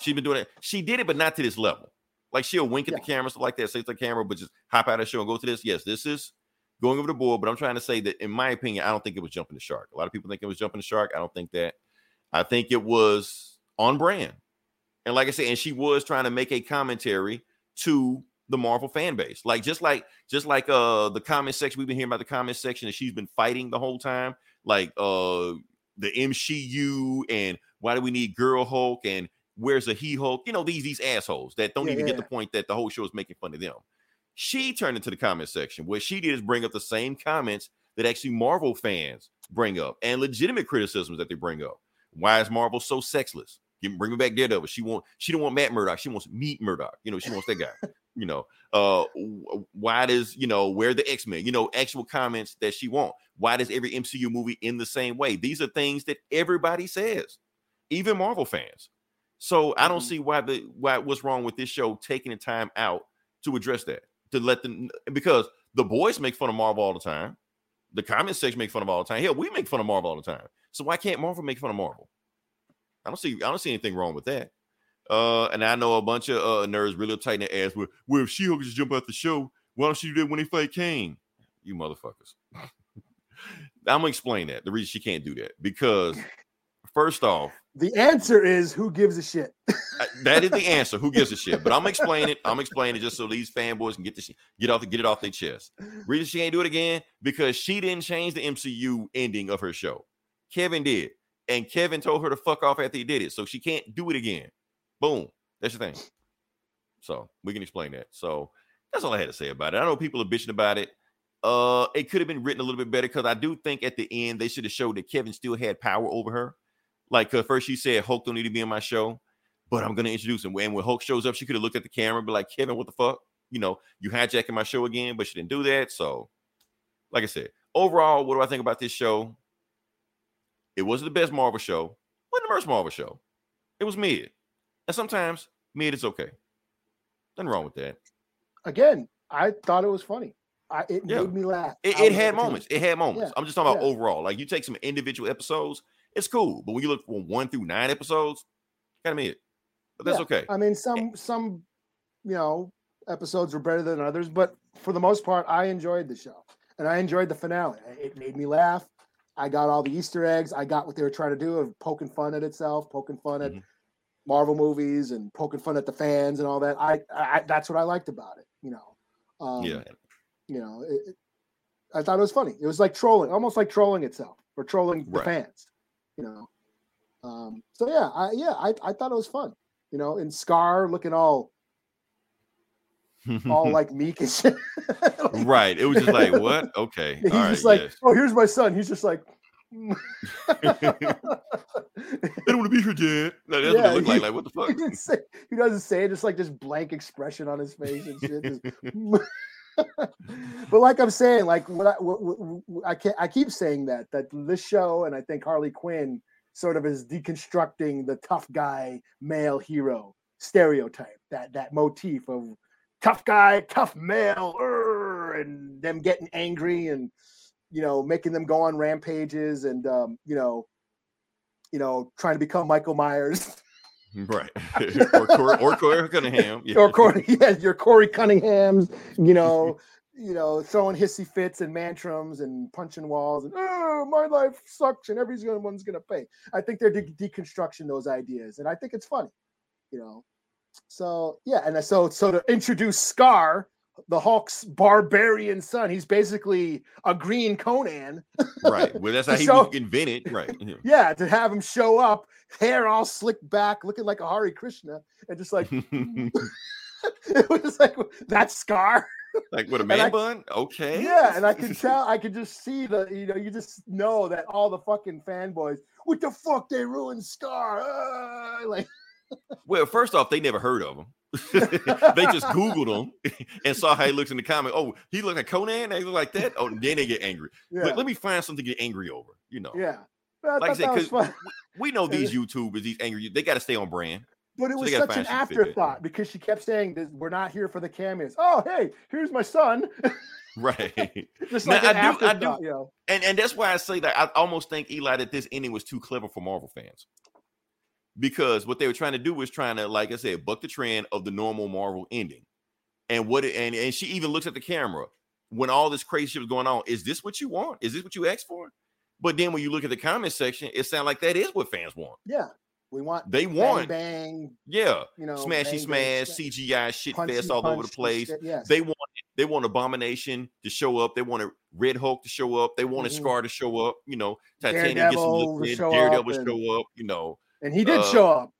S6: She's been doing it. She did it, but not to this level. Like she'll wink at the camera, stuff like that, say to the camera, but just hop out of the show and go to this. Yes, this is going over the board. But I'm trying to say that, in my opinion, I don't think it was jumping the shark. A lot of people think it was jumping the shark. I don't think that. I think it was on brand. And like I said, and she was trying to make a commentary to the Marvel fan base. Like just like just like uh the comment section, we've been hearing about the comment section that she's been fighting the whole time. Like uh the MCU and why do we need Girl Hulk and where's the He Hulk? You know, these these assholes that don't
S5: Yeah,
S6: even
S5: yeah,
S6: get the point that the whole show is making fun of them. She turned into the comment section. What she did is bring up the same comments that actually Marvel fans bring up and legitimate criticisms that they bring up. Why is Marvel so sexless? Give, bring me back Daredevil. She want she don't want Matt Murdock. She wants Meat Murdock. You know, she wants that guy. you know, uh, why does you know where the X Men? You know, actual comments that she want. Why does every MCU movie end the same way? These are things that everybody says, even Marvel fans. So I don't
S5: Mhm.
S6: see why the why what's wrong with this show taking the time out to address that to let them because the boys make fun of Marvel all the time. The comment section make fun of all the time. Hell, we make fun of Marvel all the time. So why can't Marvel make fun of Marvel? I don't see I don't see anything wrong with that. Uh, and I know a bunch of uh, nerds really uptight in their ass. Well, well, if She-Hulk just jump out the show, why don't she do that when they fight Kane? You motherfuckers. I'm gonna explain that. The reason she can't do that because first off,
S5: The answer is who gives a shit.
S6: uh, that is the answer. Who gives a shit? But I'm gonna explain it. I'm gonna explain it just so these fanboys can get this get off get it off their chest. Reason she ain't do it again because she didn't change the MCU ending of her show. Kevin did, and Kevin told her to fuck off after he did it, so she can't do it again. Boom. That's your thing. So we can explain that. So that's all I had to say about it. I know people are bitching about it. Uh, it could have been written a little bit better because I do think at the end they should have showed that Kevin still had power over her. Like uh, first she said Hulk don't need to be in my show, but I'm gonna introduce him. And when Hulk shows up, she could have looked at the camera and be like, Kevin, what the fuck? You know, you hijacking my show again, but she didn't do that. So, like I said, overall, what do I think about this show? It wasn't the best Marvel show, wasn't the worst Marvel show. It was mid. And sometimes mid is okay. Nothing wrong with that.
S5: Again, I thought it was funny. I, it
S6: Yeah.
S5: made me laugh.
S6: It, it had moments. It had moments.
S5: Yeah,
S6: I'm just talking about
S5: yeah.
S6: overall. Like you take some individual episodes, it's cool. But when you look from one through nine episodes, kind of mid. But that's okay.
S5: I mean, some eh. some you know episodes were better than others, but for the most part, I enjoyed the show and I enjoyed the finale. It made me laugh. I got all the Easter eggs. I got what they were trying to do of poking fun at itself, poking fun at
S6: Mhm.
S5: Marvel movies, and poking fun at the fans and all that. I, I that's what I liked about it. You know, um,
S6: yeah.
S5: you know, it, it- I thought it was funny. It was like trolling, almost like trolling itself or trolling the fans. You know, um, so yeah, I, yeah, I, I thought it was fun. You know, and Skaar looking all all like meek and shit. Like,
S6: right. It was just like, what? Okay.
S5: He's
S6: All right.
S5: just like,
S6: yes.
S5: oh, here's my son. He's just like,
S6: I don't want to be here, Dad. No, that's what
S5: Yeah,
S6: it looked
S5: he-
S6: like. Like, what the
S5: he,
S6: fuck?
S5: didn't say, he doesn't say it, just like this blank expression on his face and shit. but like I'm saying, like what I, what, what- what- I can't, I keep saying that that this show and I think Harley Quinn sort of is deconstructing the tough guy male hero stereotype that that motif of tough guy, tough male, and them getting angry and you know making them go on rampages and um, you know you know trying to become Michael Myers.
S6: right. or Corey, or Corey Cunningham. Yeah.
S5: or Corey, yeah, your Corey Cunningham's, you know, you know, throwing hissy fits and mantrums and punching walls and oh, my life sucks and everyone's gonna pay. I think they're de- deconstructing those ideas, and I think it's funny, you know. So yeah, and so so to introduce Skaar, the Hulk's barbarian son, he's basically a green Conan.
S6: right. Well, that's how he
S5: So-
S6: invented. Right. Yeah.
S5: To have him show up, hair all slicked back, looking like a Hare Krishna, and just like it was like that Skaar.
S6: like with a man bun? Okay.
S5: Yeah, and I can tell, I can just see the, you know, you just know that all the fucking fanboys, what the fuck, they ruined Skaar, ah," like,
S6: Well, first off, they never heard of him. they just Googled him and saw how he looks in the comic. Oh, he look like Conan. They look like that. Oh, then they get angry.
S5: yeah,
S6: But let me find something to get angry over. You know,
S5: yeah. I
S6: Like I said,
S5: because
S6: we know these YouTubers, these angry, they got to stay on brand.
S5: But it was
S6: gotta
S5: such an
S6: find something to fit it.
S5: afterthought because she kept saying that we're not here for the cameos. Oh, hey, here's my son.
S6: Right.
S5: Just
S6: Now,
S5: like an
S6: I do- I do-
S5: you know.
S6: and and that's why I say that I almost think Eli that this ending was too clever for Marvel fans. Because what they were trying to do was trying to, like I said, buck the trend of the normal Marvel ending. And what it, and and she even looks at the camera when all this crazy shit was going on. Is this what you want? Is this what you asked for? But then when you look at the comment section, it sounds like that is what fans want.
S5: Yeah, we want
S6: They want,
S5: bang,
S6: yeah,
S5: you know,
S6: smashy
S5: bang, bang,
S6: smash, CGI shit
S5: punchy
S6: fest all over the place.
S5: shit, Yes.
S6: They want they want Abomination to show up. They want a Red Hulk to show up. They wanted
S5: Mhm.
S6: Skaar to show up. You know, Titania gets some
S5: Daredevil
S6: look Daredevil show up. You know,
S5: and he did
S6: uh,
S5: show up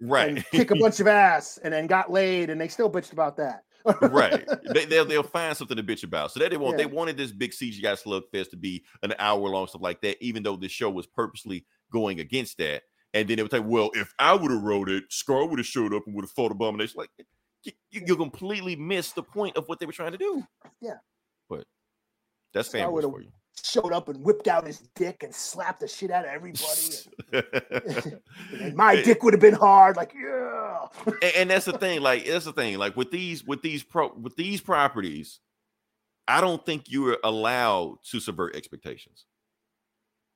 S6: right,
S5: and kick a bunch of ass and then got laid and they still bitched about that.
S6: right. They, they'll they'll find something to bitch about. So that they want
S5: Yeah.
S6: they wanted this big CGI slugfest to be an hour long stuff like that. Even though the show was purposely going against that, and then it was like, well, if I would have wrote it, Skaar would have showed up and would have fought Abomination. Like you, you completely missed the point of what they were trying to do.
S5: Yeah.
S6: but that's fanboys for you.
S5: Showed up and whipped out his dick and slapped the shit out of everybody. And my dick would have been hard. Like, yeah.
S6: and, and that's the thing. Like that's the thing. Like with these with these pro with these properties, I don't think you're allowed to subvert expectations.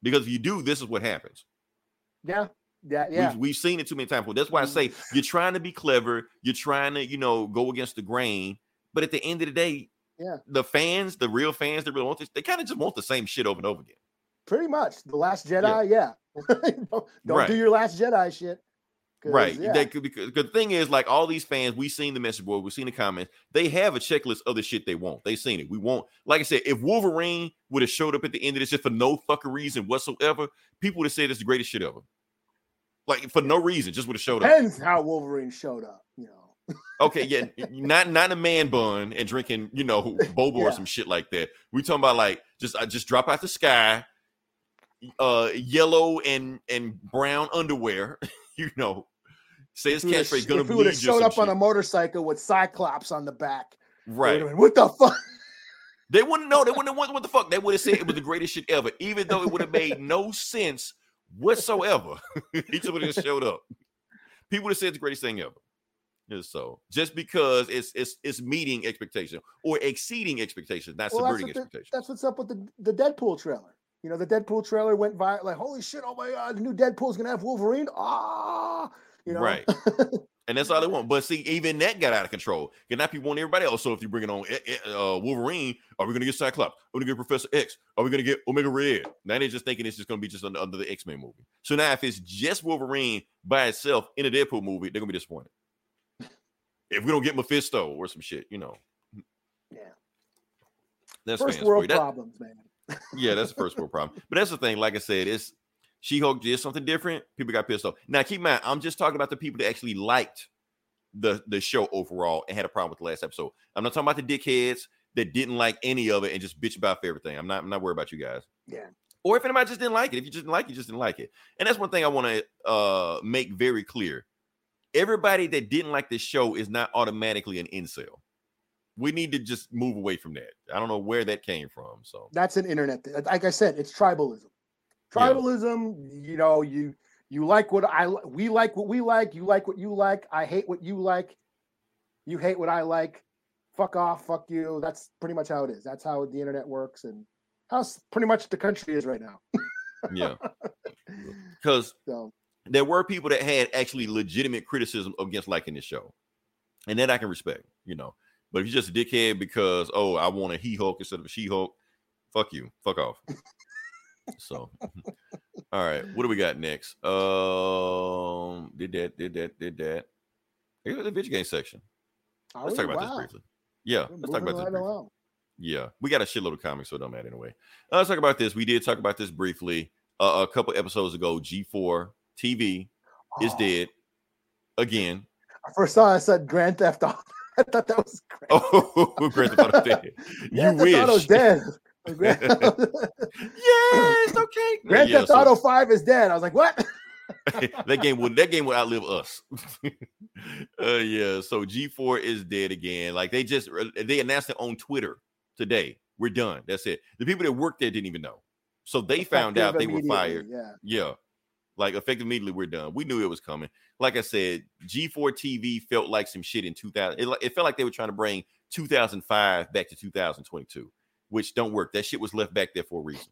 S6: Because if you do, this is what happens.
S5: Yeah. Yeah. Yeah.
S6: We've, we've seen it too many times. That's why I mm-hmm. say you're trying to be clever. You're trying to, you know, go against the grain. But at the end of the day,
S5: Yeah.
S6: the fans, the real fans that really want this, they kind of just want the same shit over and over again.
S5: Pretty much. The Last Jedi. Yeah. don't don't
S6: Right.
S5: do your Last Jedi shit.
S6: Right.
S5: Yeah.
S6: They could because 'cause the thing is, like all these fans, we've seen the message board, we've seen the comments. They have a checklist of the shit they want. They've seen it. We want, like I said, if Wolverine would have showed up at the end of this just for no fucking reason whatsoever, people would have said it's the greatest shit ever. Like for no reason, just would have showed up.
S5: Depends how Wolverine showed up. You know.
S6: Okay, yeah, not not a man bun and drinking, you know, boba or some shit like that. We talking about like just I just drop out the sky, uh, yellow and and brown underwear, you know. Say his
S5: If he would've-
S6: catchphrase gonna
S5: if he would have showed up on a motorcycle with Cyclops on the back,
S6: right.
S5: been, what the fuck?
S6: They wouldn't know. They wouldn't have what the fuck. They would have said it was the greatest shit ever, even though it would have made no sense whatsoever. he just would have showed up. People would have said the greatest thing ever. So just because it's it's it's meeting expectations or exceeding expectations, not
S5: Well, that's,
S6: subverting
S5: the-
S6: expectations.
S5: that's what's up with the, the Deadpool trailer. You know, the Deadpool trailer went viral. Like, holy shit! Oh my god, the new Deadpool's gonna have Wolverine. Ah, you know,
S6: Right. And that's all they want. But see, even that got out of control. And now people want everybody else. So if you bring it on eh, eh, uh, Wolverine, are we going to get Cyclops? Are we going to get Professor X? Are we going to get Omega Red? Now they're just thinking it's just going to be just under, under the X Men movie. So now if it's just Wolverine by itself in a Deadpool movie, they're going to be disappointed. If we don't get Mephisto or some shit, you know.
S5: Yeah.
S6: That's
S5: First world
S6: That-
S5: problems, man.
S6: yeah, that's the first world problem. But that's the thing. Like I said, it's She Hulk did something different. People got pissed off. Now, keep in mind, I'm just talking about the people that actually liked the the show overall and had a problem with the last episode. I'm not talking about the dickheads that didn't like any of it and just bitch about everything. I'm not. I'm not worried about you guys.
S5: Yeah.
S6: Or if anybody just didn't like it. If you just didn't like it, you just didn't like it. And that's one thing I want to uh make very clear. Everybody that didn't like this show is not automatically an incel. We need to just move away from that. I don't know where that came from. So
S5: That's an internet thing. Like I said, it's tribalism.
S6: Yeah.
S5: Tribalism, you know, you you like what I we like what we like, you like what you like, I hate what you like, you hate what I like. Fuck off, fuck you. That's pretty much how it is. That's how the internet works and how pretty much the country is right now.
S6: yeah. Because
S5: So
S6: there were people that had actually legitimate criticism against liking this show, and that I can respect, you know. But if you're just a dickhead because oh I want a he Hulk instead of a she Hulk, fuck you, fuck off. so, all right, what do we got next? Um, did that, did that, did that. Here's the video game section.
S5: are
S6: Let's talk about this briefly. Yeah,
S5: We're
S6: let's talk about this
S5: right along.
S6: Yeah, we got a shitload of comics, so it don't matter anyway. Uh, let's talk about this. We did talk about this briefly uh, a couple episodes ago. G4 TV is
S5: Oh,
S6: dead again.
S5: I first saw I said Grand Theft Auto. I thought that was great.
S6: Oh, Grand Theft Auto dead. You
S5: Grand Theft Auto's
S6: wish.
S5: dead. Grand,
S6: yes, okay.
S5: Grand
S6: Yeah,
S5: Theft
S6: so
S5: Auto 5 is dead. I was like, what?
S6: that game would that game would outlive us. uh, yeah, so G4 is dead again. Like they just they announced it on Twitter today. We're done. That's it. The people that worked there didn't even know. So they found out they were fired.
S5: Yeah.
S6: Yeah. Like effective immediately, we're done. We knew it was coming. Like I said, G4 TV felt like some shit in 2000. It, it felt like they were trying to bring 2005 back to 2022, which don't work. That shit was left back there for a reason,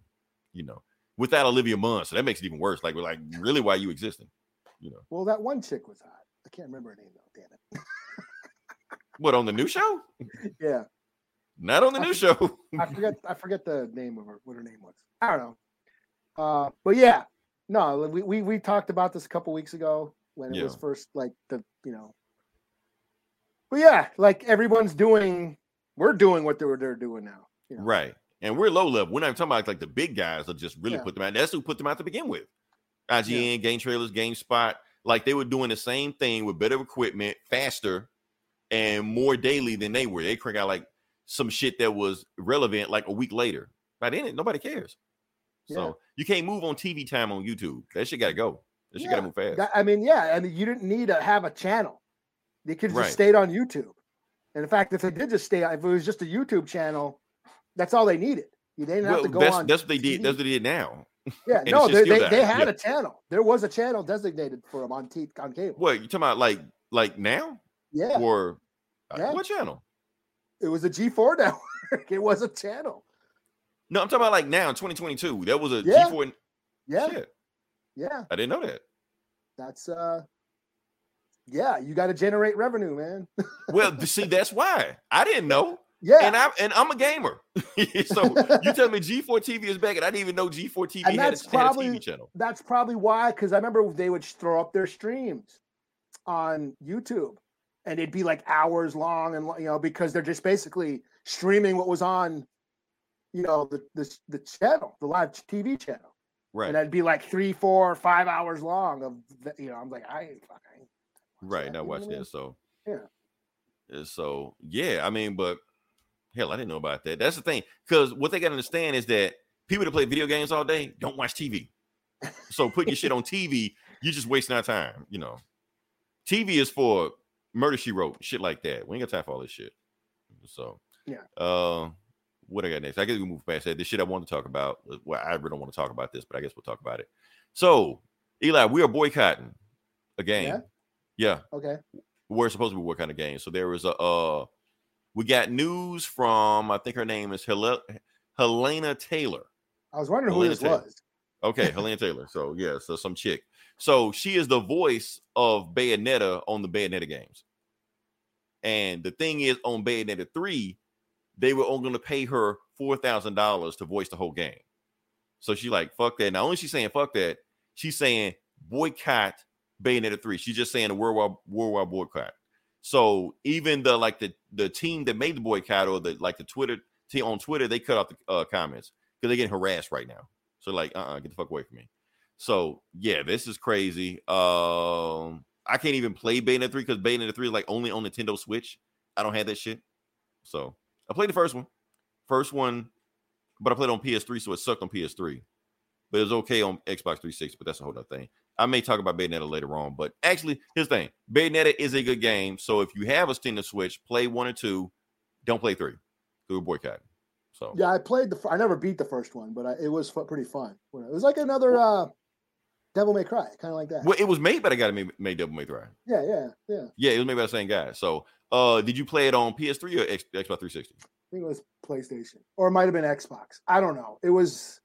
S6: you know, without Olivia Munn. So that makes it even worse. Like, we're like, really, why you existing? You know,
S5: Well, that one chick was hot. I can't remember her name though. Damn it.
S6: what on the new show?
S5: Yeah.
S6: Not on the
S5: I
S6: new
S5: forget-
S6: show.
S5: I forget I forget the name of her what her name was. I don't know. Uh but yeah, no, we we, we talked about this a couple weeks ago when it was first like the you know. But yeah, like everyone's doing we're doing what they're they're doing now. You know?
S6: Right. And we're low level. We're not even talking about like the big guys that just really
S5: Yeah.
S6: put them out. That's who put them out to begin with. IGN, Game Trailers, GameSpot. Like they were doing the same thing with better equipment, faster, and more daily than they were. They crank out like some shit that was relevant like a week later. By then, nobody cares. So
S5: Yeah.
S6: you can't move on TV time on YouTube. That shit got to go. That shit got to move fast.
S5: That- I mean, yeah, I mean, you didn't need to have a channel. They could have
S6: Right.
S5: just stayed on YouTube. And in fact, if they did just stay, if it was just a YouTube channel, that's all they needed. They didn't
S6: Well,
S5: have to go
S6: that's,
S5: on.
S6: that's what they did. That's what they did now.
S5: yeah, no, they, they, they had
S6: yeah.
S5: a channel. There was a channel designated for them on T on cable.
S6: What you talking about? Like like now
S5: Yeah,
S6: or uh,
S5: Yeah.
S6: what channel?
S5: it was a G4 network. it was a channel.
S6: No, I'm talking about like now in 2022. There was a
S5: Yeah.
S6: 4
S5: Yeah,
S6: Shit,
S5: yeah.
S6: I didn't know that.
S5: That's uh, yeah. You got to generate revenue, man.
S6: Well, see, that's why I didn't know.
S5: yeah,
S6: And I'm and I'm a gamer. so you tell me G4 TV is back, and I didn't even know G4 TV
S5: And
S6: had a,
S5: that's
S6: had a
S5: probably-
S6: TV channel.
S5: that's probably why. Because I remember they would throw up their streams on YouTube, and it'd be like hours long, and you know because they're just basically streaming what was on, you know, the the, the channel, the live TV channel,
S6: Right.
S5: and that'd be like three, four, five hours long of, the, you know, I'm like, I ain't fucking
S6: Right.
S5: that,
S6: Now
S5: you know
S6: watch
S5: what I mean?
S6: this. So
S5: Yeah.
S6: Uh, So yeah, I mean, but hell, I didn't know about that. That's the thing. Because what they gotta understand is that people that play video games all day don't watch TV. So putting your shit on TV, you're just wasting our time, you know. TV is for murder she wrote, shit like that. We ain't got time for all this shit. So
S5: Yeah.
S6: Uh what I got next? I guess we move past that. The shit I want to talk about. uh, Well, I really don't want to talk about this, but I guess we'll talk about it. So, Eli, we are boycotting a game.
S5: Yeah?
S6: yeah
S5: Okay.
S6: we're supposed to be working on a game. So there was a uh we got news from I think her name is Hel- Hellena Taylor.
S5: I was wondering who
S6: Hellena
S5: this
S6: Taylor.
S5: was.
S6: Okay, Hellena Taylor. So yeah, so some chick. So she is the voice of Bayonetta on the Bayonetta games. And the thing is, on Bayonetta 3, they were only going to pay her four thousand dollars to voice the whole game. So she like, fuck that. Not only she's saying fuck that, she's saying boycott Bayonetta 3. She's just saying a worldwide worldwide boycott. So even the like the the team that made the boycott or the like the Twitter team on Twitter, they cut off the uh, comments because they're getting harassed right now. So like, uh, uh get the fuck away from me. So yeah, this is crazy. Um, I can't even play Bayonetta 3 because Bayonetta 3 is like only on Nintendo Switch. I don't have that shit. So I played the first one. First one, but I played on PS3, so it sucked on PS3. But it was okay on Xbox 360, but that's a whole other thing. I may talk about Bayonetta later on, but actually, here's the thing: Bayonetta is a good game. So if you have a Nintendo Switch, play one or two. Don't play three. Do a boycott. So
S5: Yeah, I played the. I never beat the first one, but I, it was fu- pretty fun. It was like another uh, Devil May Cry, kind of like that.
S6: well, it was made by the guy that made, made Devil May Cry.
S5: Yeah, yeah, yeah.
S6: Yeah, it was made by the same guy. So, uh, did you play it on PS3 or X, Xbox 360?
S5: I think it was PlayStation, or it might have been Xbox. I don't know. It was.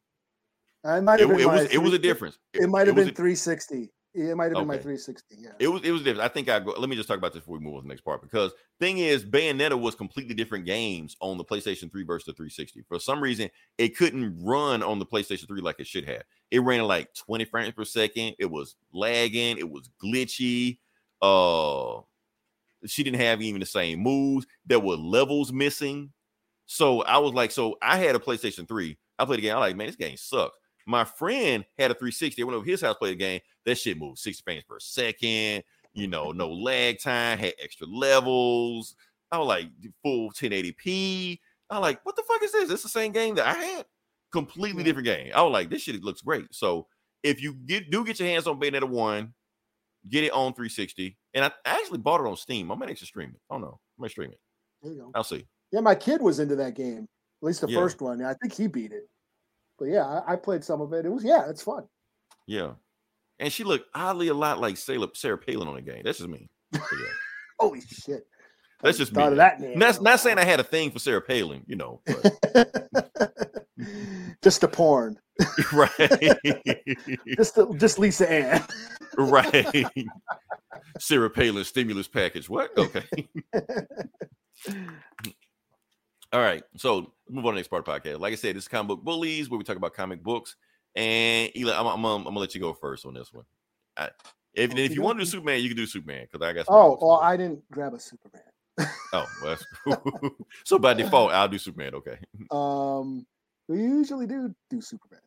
S5: It might
S6: It,
S5: have been.
S6: it was it was a difference.
S5: It might have been
S6: a-
S5: 360. It might have been my 360. Yeah.
S6: It was it was different. I think I go. Let me just talk about this before we move on to the next part. Because thing is, Bayonetta was completely different games on the PlayStation 3 versus the 360. For some reason, it couldn't run on the PlayStation 3 like it should have. It ran at like 20 frames per second. It was lagging. It was glitchy. Uh, she didn't have even the same moves. There were levels missing. So I was like, so I had a PlayStation 3. I played the game. I'm like, man, this game sucks. My friend had a 360. I went over his house, played the game. That shit moved 60 frames per second. You know, no lag time, had extra levels. I was like, full 1080p. I was like, what the fuck is this? It's the same game that I had. Completely
S5: mm-hmm.
S6: different game. I was like, this shit looks great. So if you get do get your hands on Bayonetta 1, get it on 360. And I, actually bought it on Steam. I might actually stream it. I don't know. I might stream it.
S5: There you go.
S6: I'll see.
S5: Yeah, my kid was into that game. At least the
S6: Yeah.
S5: first one. I think he beat it. But yeah, I, I played some of it. It was yeah, it's fun.
S6: Yeah. And she looked oddly a lot like Sarah, Sarah Palin on the game. That's just me. Yeah.
S5: Holy shit!
S6: That's just me.
S5: that name.
S6: Not, not saying I had a thing for Sarah Palin, you know, but
S5: just the porn.
S6: right.
S5: Just the, just Lisa Ann.
S6: Right. Sarah Palin stimulus package. What? Okay. All right. So move on to the next part of the podcast. Like I said, this is comic book bullies where we talk about comic books. And Eli, I'm, I'm, I'm gonna let you go first on this one. I, if, if you want to do Superman, you can do Superman because I got. some
S5: Oh, well, I didn't grab a Superman.
S6: Oh, well, that's- so by default, I'll do Superman. Okay,
S5: Um, we usually do do Superman.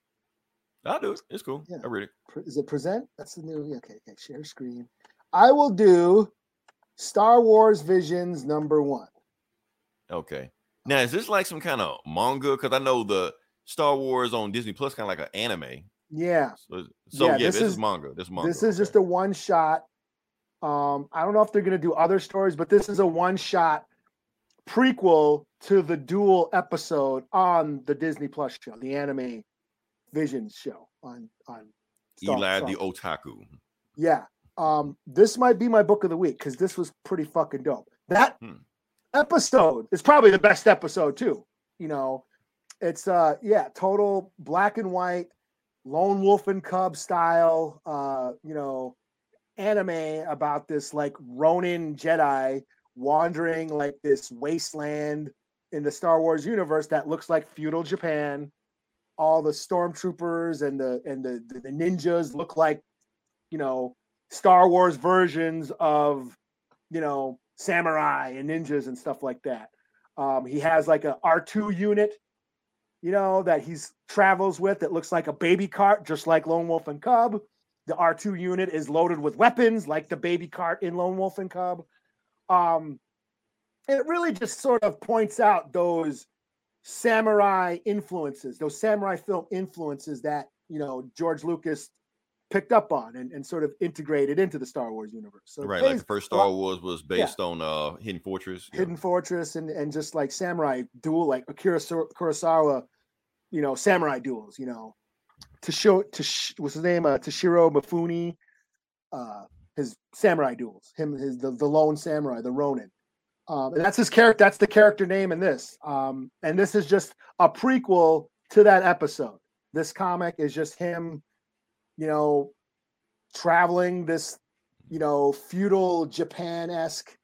S6: I'll do it. It's cool.
S5: Yeah.
S6: I read it.
S5: Is it present? That's the new. Okay, okay. Share screen. I will do Star Wars Visions number one.
S6: Okay. Now, is this like some kind of manga? Because I know the Star Wars on Disney Plus kind of like an anime.
S5: Yeah,
S6: So, so
S5: Yeah,
S6: yeah,
S5: this
S6: this, is,
S5: is-
S6: manga. This is manga.
S5: this is just a one shot. Um, I don't know if they're gonna do other stories, but this is a one shot prequel to the Duel episode on the Disney Plus show, the anime Visions show on on Star-
S6: Eli
S5: Star
S6: the Otaku.
S5: Yeah. Um, this might be my book of the week because this was pretty fucking dope. That
S6: Hmm.
S5: episode is probably the best episode too. You know, it's uh yeah, total black and white, lone wolf and cub style, uh, you know, anime about this like Ronin Jedi wandering like this wasteland in the Star Wars universe that looks like feudal Japan. All the stormtroopers and the and the, the, ninjas look like, you know, Star Wars versions of, you know, samurai and ninjas and stuff like that. Um, he has like a R2 unit, you know, that he's travels with that looks like a baby cart, just like Lone Wolf and Cub. The R2 unit is loaded with weapons, like the baby cart in Lone Wolf and Cub. Um, it really just sort of points out those samurai influences, those samurai film influences that you know George Lucas picked up on and, and sort of integrated into the Star Wars universe. So
S6: right, like the first Star Wars was based on uh Hidden Fortress. Yeah.
S5: Hidden Fortress and and just like samurai duel, like Akira Kurosawa, you know, samurai duels. You know, to show to what's his name, uh, Toshiro Mifune, uh, his samurai duels. Him, his the, the lone samurai, the Ronin. Um, and that's his character. That's the character name in this. Um, and this is just a prequel to that episode. This comic is just him, you know, traveling this, you know, feudal Japan esque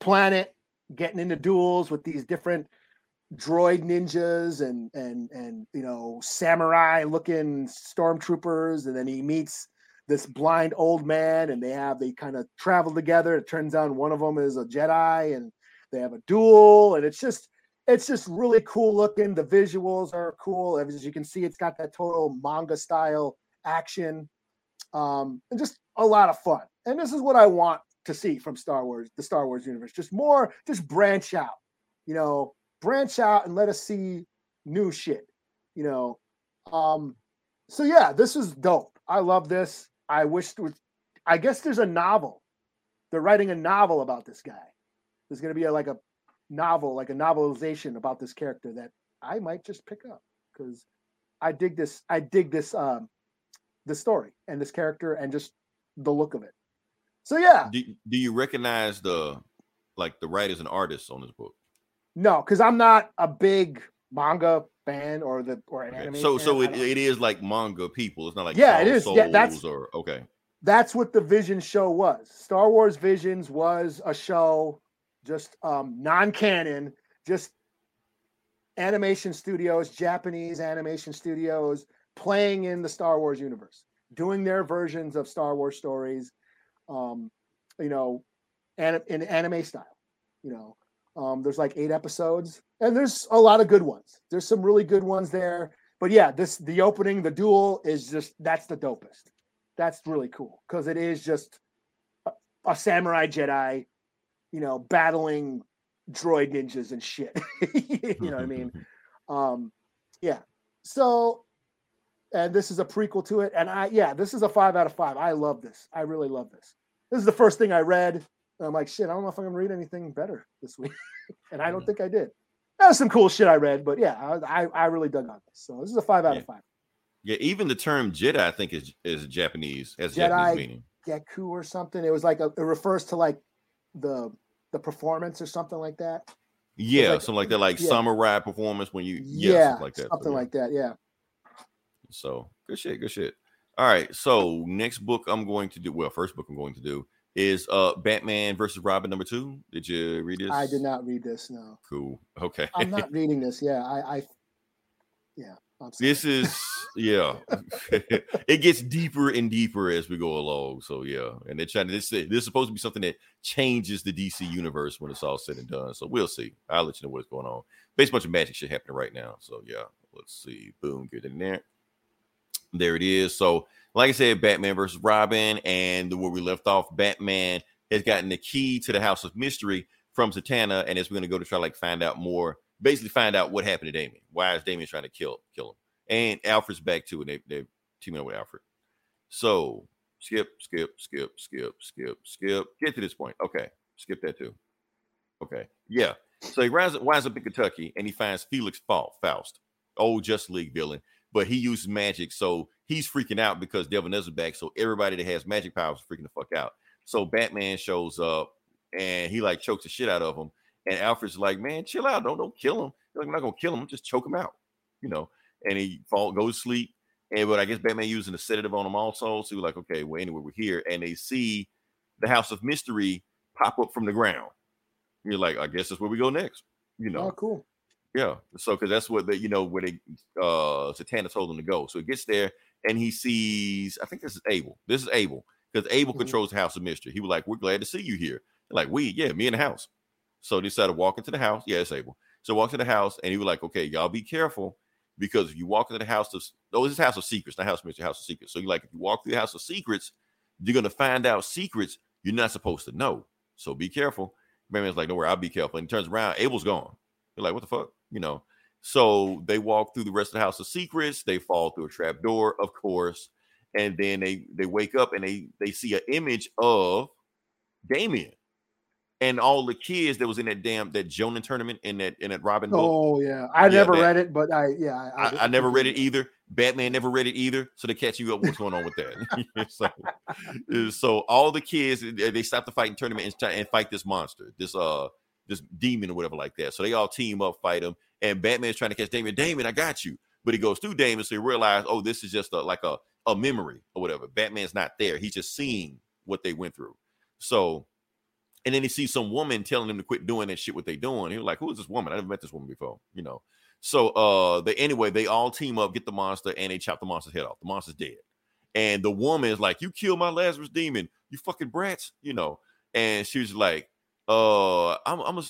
S5: planet, getting into duels with these different droid ninjas and and and you know samurai looking stormtroopers, and then he meets this blind old man, and they have they kind of travel together. It turns out one of them is a Jedi, and they have a duel, and it's just it's just really cool looking. The visuals are cool, as you can see. It's got that total manga style action, um, and just a lot of fun. And this is what I want to see from Star Wars, the Star Wars universe. Just more, just branch out, you know, branch out and let us see new shit, you know. Um, so yeah, this is dope. I love this. I wish was, I guess there's a novel. They're writing a novel about this guy. There's gonna be a, like a novel, like a novelization about this character that I might just pick up because I dig this. I dig this um the story and this character and just the look of it. So yeah,
S6: Do, do you recognize the like the writers and artists on this book?
S5: no, because I'm not a big manga fan or the or an anime.
S6: So
S5: fan.
S6: so it, it is like manga people. It's not like
S5: Yeah, it is. Yeah, that's-
S6: or okay.
S5: that's what the Vision show was. Star Wars Visions was a show, just um, non-canon, just animation studios, Japanese animation studios playing in the Star Wars universe, doing their versions of Star Wars stories, um, you know, and in anime style. You know, um, there's like eight episodes, and there's a lot of good ones. There's some really good ones there. But yeah, this the opening, the duel is just that's the dopest that's really cool because it is just a, a samurai Jedi, you know, battling droid ninjas and shit. you know what I mean? Um, yeah. So, and this is a prequel to it, and I yeah, this is a five out of five. I love this. I really love this. This is the first thing I read. and I'm like, shit, I don't know if I'm gonna read anything better this week, and I don't think I did. There's some cool shit I read, but yeah, I I, I really dug on this. So this is a five out
S6: Yeah.
S5: of five.
S6: Yeah, even the term Jedi, I think, is is Japanese, has
S5: Jedi,
S6: Japanese meaning.
S5: Geku or something. It was like a, it refers to like the the performance or something like that.
S6: Yeah,
S5: like-
S6: something like that, like
S5: yeah.
S6: samurai performance when you yeah,
S5: Yeah,
S6: something like that.
S5: something
S6: yeah.
S5: like that. Yeah.
S6: So good shit, good shit. All right. So next book I'm going to do, well, first book I'm going to do is uh Batman versus Robin number two. Did you read this?
S5: I did not read this. No,
S6: Cool. Okay.
S5: I'm not reading this. Yeah, I, I yeah.
S6: This is yeah. it gets deeper and deeper as we go along. So yeah, and they're trying to this this is supposed to be something that changes the DC universe when it's all said and done. So we'll see. I'll let you know what's going on. Based bunch of magic shit happening right now. So yeah, let's see. Boom, get in there. There it is. So, like I said, Batman versus Robin, and where we left off, Batman has gotten the key to the House of Mystery from Zatanna, and as we're gonna go to try like find out more, basically find out what happened to Damian. Why is Damian trying to kill kill him? And Alfred's back too, and they they teaming up with Alfred. So skip, skip, skip, skip, skip, skip. Get to this point. Okay, skip that too. Okay, yeah. So he winds up, winds up in Kentucky and he finds Felix Faust, old Just League villain, but he uses magic. So he's freaking out because Devil Nez's back. So everybody that has magic powers is freaking the fuck out. So Batman shows up and he like chokes the shit out of him. And Alfred's like, man, chill out. Don't don't kill him. He's like, I'm not gonna kill him, just choke him out. You know, and he fall goes to sleep. And but I guess Batman using a sedative on him also. So like, okay, well, anyway, we're here. And they see the House of Mystery pop up from the ground. You're like, I guess that's where we go next. You know,
S5: Oh, cool.
S6: Yeah. So because that's what they, you know, where they uh Zatanna told him to go. So he gets there and he sees, I think this is Abel. This is Abel. Because Abel
S5: Mhm.
S6: controls the house of mystery. He was like, We're glad to see you here. They're like, we, yeah, me in the house. So they decided to walk into the house. Yeah, it's Abel. So walk to the house, and he was like, Okay, y'all be careful. Because if you walk into the house of oh, this is house of secrets, not house of mystery, house of secrets. So you like if you walk through the house of secrets, you're gonna find out secrets you're not supposed to know. So be careful. Batman's like, don't worry, I'll be careful. And he turns around, Abel's gone. They're like, what the fuck? You know. So they walk through the rest of the house of secrets. They fall through a trap door, of course, and then they they wake up and they they see an image of Damian and all the kids that was in that damn that Jonan tournament in that in that Robin book.
S5: Oh yeah, I
S6: Yeah,
S5: never
S6: that-
S5: read it, but I yeah
S6: I, I never read it either. Batman never read it either. So they catch you up. What's going on with that? so, so all the kids they stop the fighting tournament and, and fight this monster, this uh this demon or whatever like that. So they all team up, fight him, and Batman's trying to catch Damian. Damian, I got you. But he goes through Damian, so he realized, oh, this is just a, like a a memory or whatever. Batman's not there. He's just seeing what they went through. So. And then he sees some woman telling him to quit doing that shit. What they doing? He was like, "Who is this woman? I never met this woman before." You know. So uh they anyway, they all team up, get the monster, and they chop the monster's head off. The monster's dead. And the woman is like, You killed my Lazarus demon, you fucking brats, you know. And she was like, uh, I'm I'm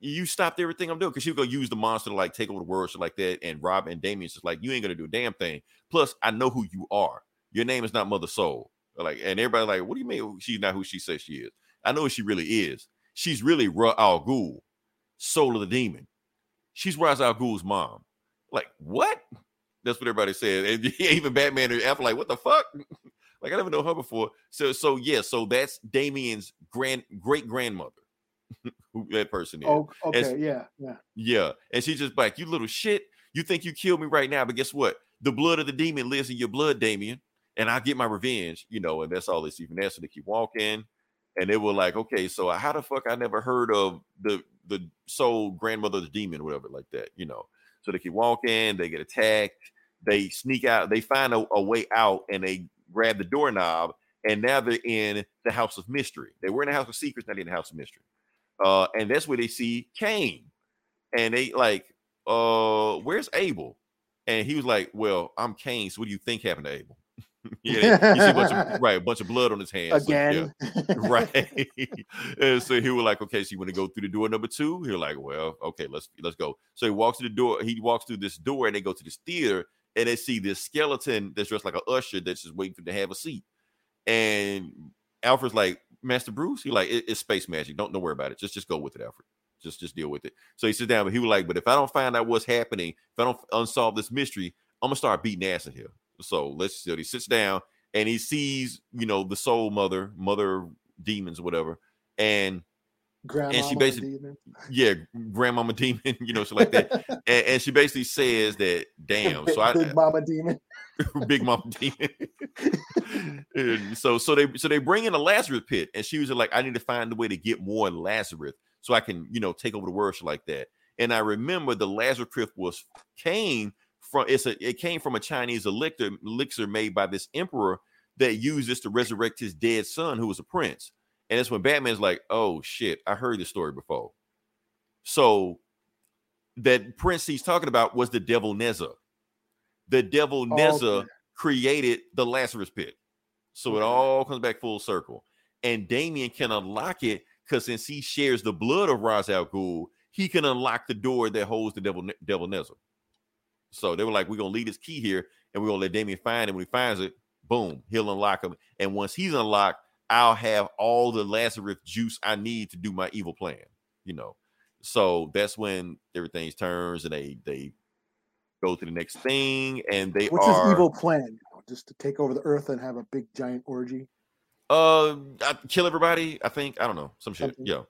S6: you stopped everything I'm doing because she was gonna use the monster to like take over the world, shit like that. And Rob and Damian's just like, You ain't gonna do a damn thing. Plus, I know who you are. Your name is not Mother Soul. Like, and everybody like, what do you mean she's not who she says she is? I know who she really is. She's really Ra Al Ghul, soul of the demon. She's Ra's al Ghul's mom. Like, what? That's what everybody said. And even Batman and Apple, like, what the fuck? like, I never know her before. So, so yeah, so that's Damian's grand great grandmother, who that person is.
S5: Oh okay, yeah, yeah.
S6: Yeah. And she's just like, you little shit. You think you killed me right now, but guess what? The blood of the demon lives in your blood, Damian. And I'll get my revenge, you know, and that's all they see from there. So they keep walking. And they were like, okay, so how the fuck I never heard of the the soul grandmother of the demon, or whatever, like that, you know. So they keep walking, they get attacked, they sneak out, they find a, a way out, and they grab the doorknob, and now they're in the house of mystery. They were in the house of secrets, now they're in the house of mystery. Uh, and that's where they see Cain. And they like, uh, where's Abel? And he was like, Well, I'm Cain. So what do you think happened to Abel? yeah, you see a bunch of right, a bunch of blood on his hands. So, yeah,
S5: Again,
S6: right. and so he was like, okay, so you want to go through the door number two? He was like, well, okay, let's let's go. So he walks to the door. He walks through this door, and they go to this theater, and they see this skeleton that's dressed like an usher that's just waiting for to have a seat. And Alfred's like, Master Bruce, he like, "It- it's space magic. Don't don't worry about it. Just just go with it, Alfred. Just just deal with it. So he sits down, but he was like, but if I don't find out what's happening, if I don't unsolve this mystery, I'm gonna start beating ass in here. So let's so he sits down and he sees, you know, the soul mother, mother demons, whatever, and
S5: and she
S6: basically- yeah, grandmama demon, you know, so like that. and, and she basically says that, damn. So I,
S5: Big Mama Demon.
S6: big mama demon. And so so they so they bring in a Lazarus pit, and she was like, I need to find a way to get more Lazarus so I can, you know, take over the world like that. And I remember the Lazarus pit was came from it's a it came from a Chinese elixir elixir made by this emperor that used this to resurrect his dead son, who was a prince. And that's when Batman's like, oh shit, I heard this story before. So that prince he's talking about was the devil Nezha. The devil Nezha
S5: Okay.
S6: created the Lazarus pit. So it all comes back full circle. And Damian can unlock it because since he shares the blood of Ra's al Ghul, he can unlock the door that holds the devil devil Nezha. So they were like, we're gonna leave this key here and we're gonna let Damian find it. When he finds it, boom, he'll unlock him. And once he's unlocked, I'll have all the Lazarus juice I need to do my evil plan, you know. So that's when everything turns and they they go to the next thing and they
S5: What's
S6: are
S5: his evil plan? Just to take over the earth and have a big giant orgy.
S6: uh I- kill everybody, I think. I don't know, some shit.
S5: Something.
S6: Yeah.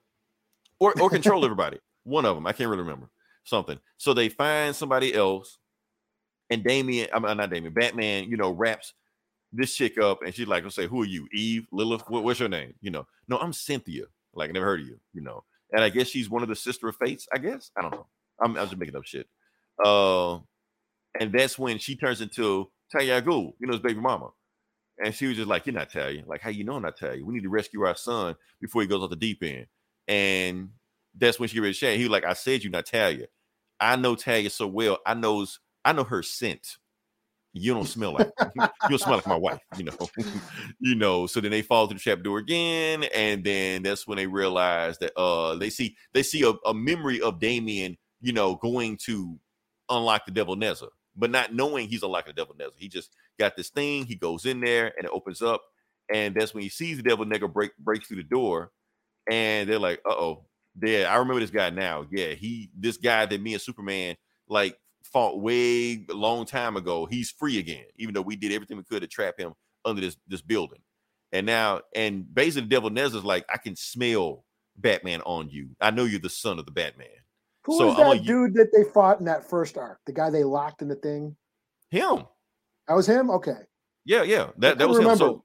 S6: Or or control everybody. One of them, I can't really remember something. So they find somebody else, and Damian, I'm not Damian, Batman, you know, wraps this chick up, and she's like, "I'll say, who are you, Eve, Lilith? What, what's your name? You know, no, I'm Cynthia. Like, I never heard of you. You know, and I guess she's one of the sister of fates. I guess I don't know. I'm, I'm just making up shit. Uh, and that's when she turns into Talia al Ghul, you know, his baby mama. And she was just like, You're not Talia. Like, how you know I'm not? We need to rescue our son before he goes off the deep end. And that's when she read Shane. He was like, I said you not Talia. I know Talia so well. I knows I know her scent. You don't smell like you don't smell like my wife, you know. you know, so then they fall through the trap door again, and then that's when they realize that uh they see they see a, a memory of Damian, you know, going to unlock the devil Nezha, but not knowing he's unlocking the devil Nezha. He just got this thing, he goes in there and it opens up, and that's when he sees the devil Nezha break breaks through the door, and they're like, uh-oh, there. I remember this guy now. Yeah, he this guy that me and Superman like fought way a long time ago. He's free again, even though we did everything we could to trap him under this this building. And now, and basically, devil Nezha's like, I can smell Batman on you. I know you're the son of the Batman.
S5: Who
S6: So
S5: was
S6: I'm
S5: that
S6: a-
S5: dude that they fought in that first arc? The guy they locked in the thing.
S6: Him.
S5: That was him. Okay.
S6: Yeah, yeah. That that was him. So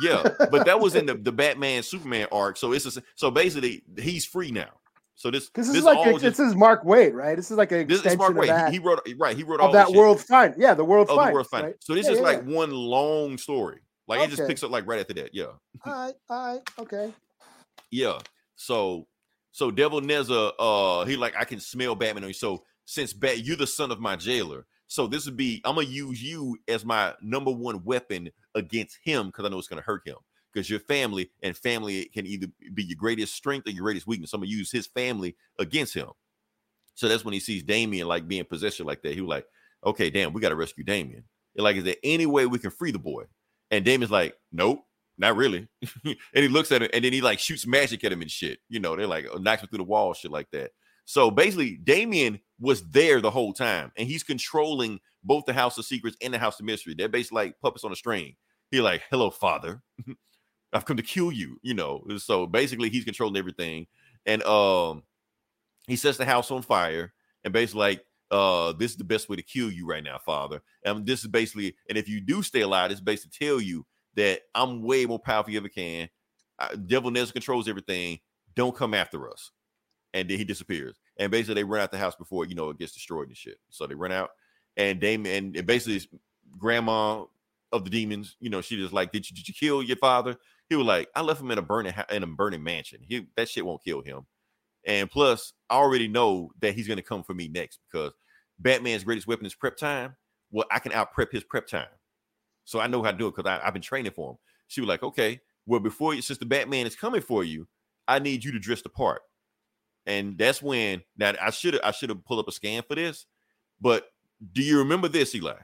S6: yeah, but that was in the, the Batman Superman arc. So it's a, so basically he's free now. So this
S5: this,
S6: this
S5: is like a,
S6: just-
S5: this is Mark Waid, right? This is like an
S6: this is
S5: extension
S6: Mark Waid.
S5: that,
S6: He, wrote right. He wrote all
S5: of that world find. Yeah, the world fine.
S6: the world find.
S5: Right?
S6: So this
S5: Yeah,
S6: is
S5: yeah,
S6: like
S5: yeah.
S6: one long story. Like it just picks up like right after that. Yeah.
S5: All right, all right, okay.
S6: Yeah. So so Devil Nezha, uh, he like I can smell Batman on you. So since Bat, you're the son of my jailer. So this would be I'm gonna use you as my number one weapon against him because I know it's gonna hurt him. Because your family and family can either be your greatest strength or your greatest weakness. So I'm gonna use his family against him. So that's when he sees Damian like being possessed like that. He was like, okay, damn, we gotta rescue Damian. Like, is there any way we can free the boy? And Damian's like, nope, not really. and he looks at him and then he like shoots magic at him and shit. You know, they're like uh, knocks him through the wall, shit like that. So basically, Damian was there the whole time, and he's controlling both the House of Secrets and the House of Mystery. They're basically like puppets on a string. He like, hello, father. I've come to kill you, you know. So basically, he's controlling everything. And um, he sets the house on fire and basically like, uh, this is the best way to kill you right now, father. And this is basically, and if you do stay alive, it's basically tell you that I'm way more powerful than you ever can. Devil Nez controls everything. Don't come after us. And then he disappears. And basically, they run out the house before you know it gets destroyed and shit. So they run out, and Damon and basically, grandma of the demons, you know, she just like, did you did you kill your father? He was like, I left him in a burning in a burning mansion. He that shit won't kill him. And plus, I already know that he's gonna come for me next because Batman's greatest weapon is prep time. Well, I can out prep his prep time. So I know how to do it because I've been training for him. She was like, okay, well, before you, since the Batman is coming for you, I need you to dress the part. And that's when that I should have I should have pulled up a scan for this, but do you remember this, Eli?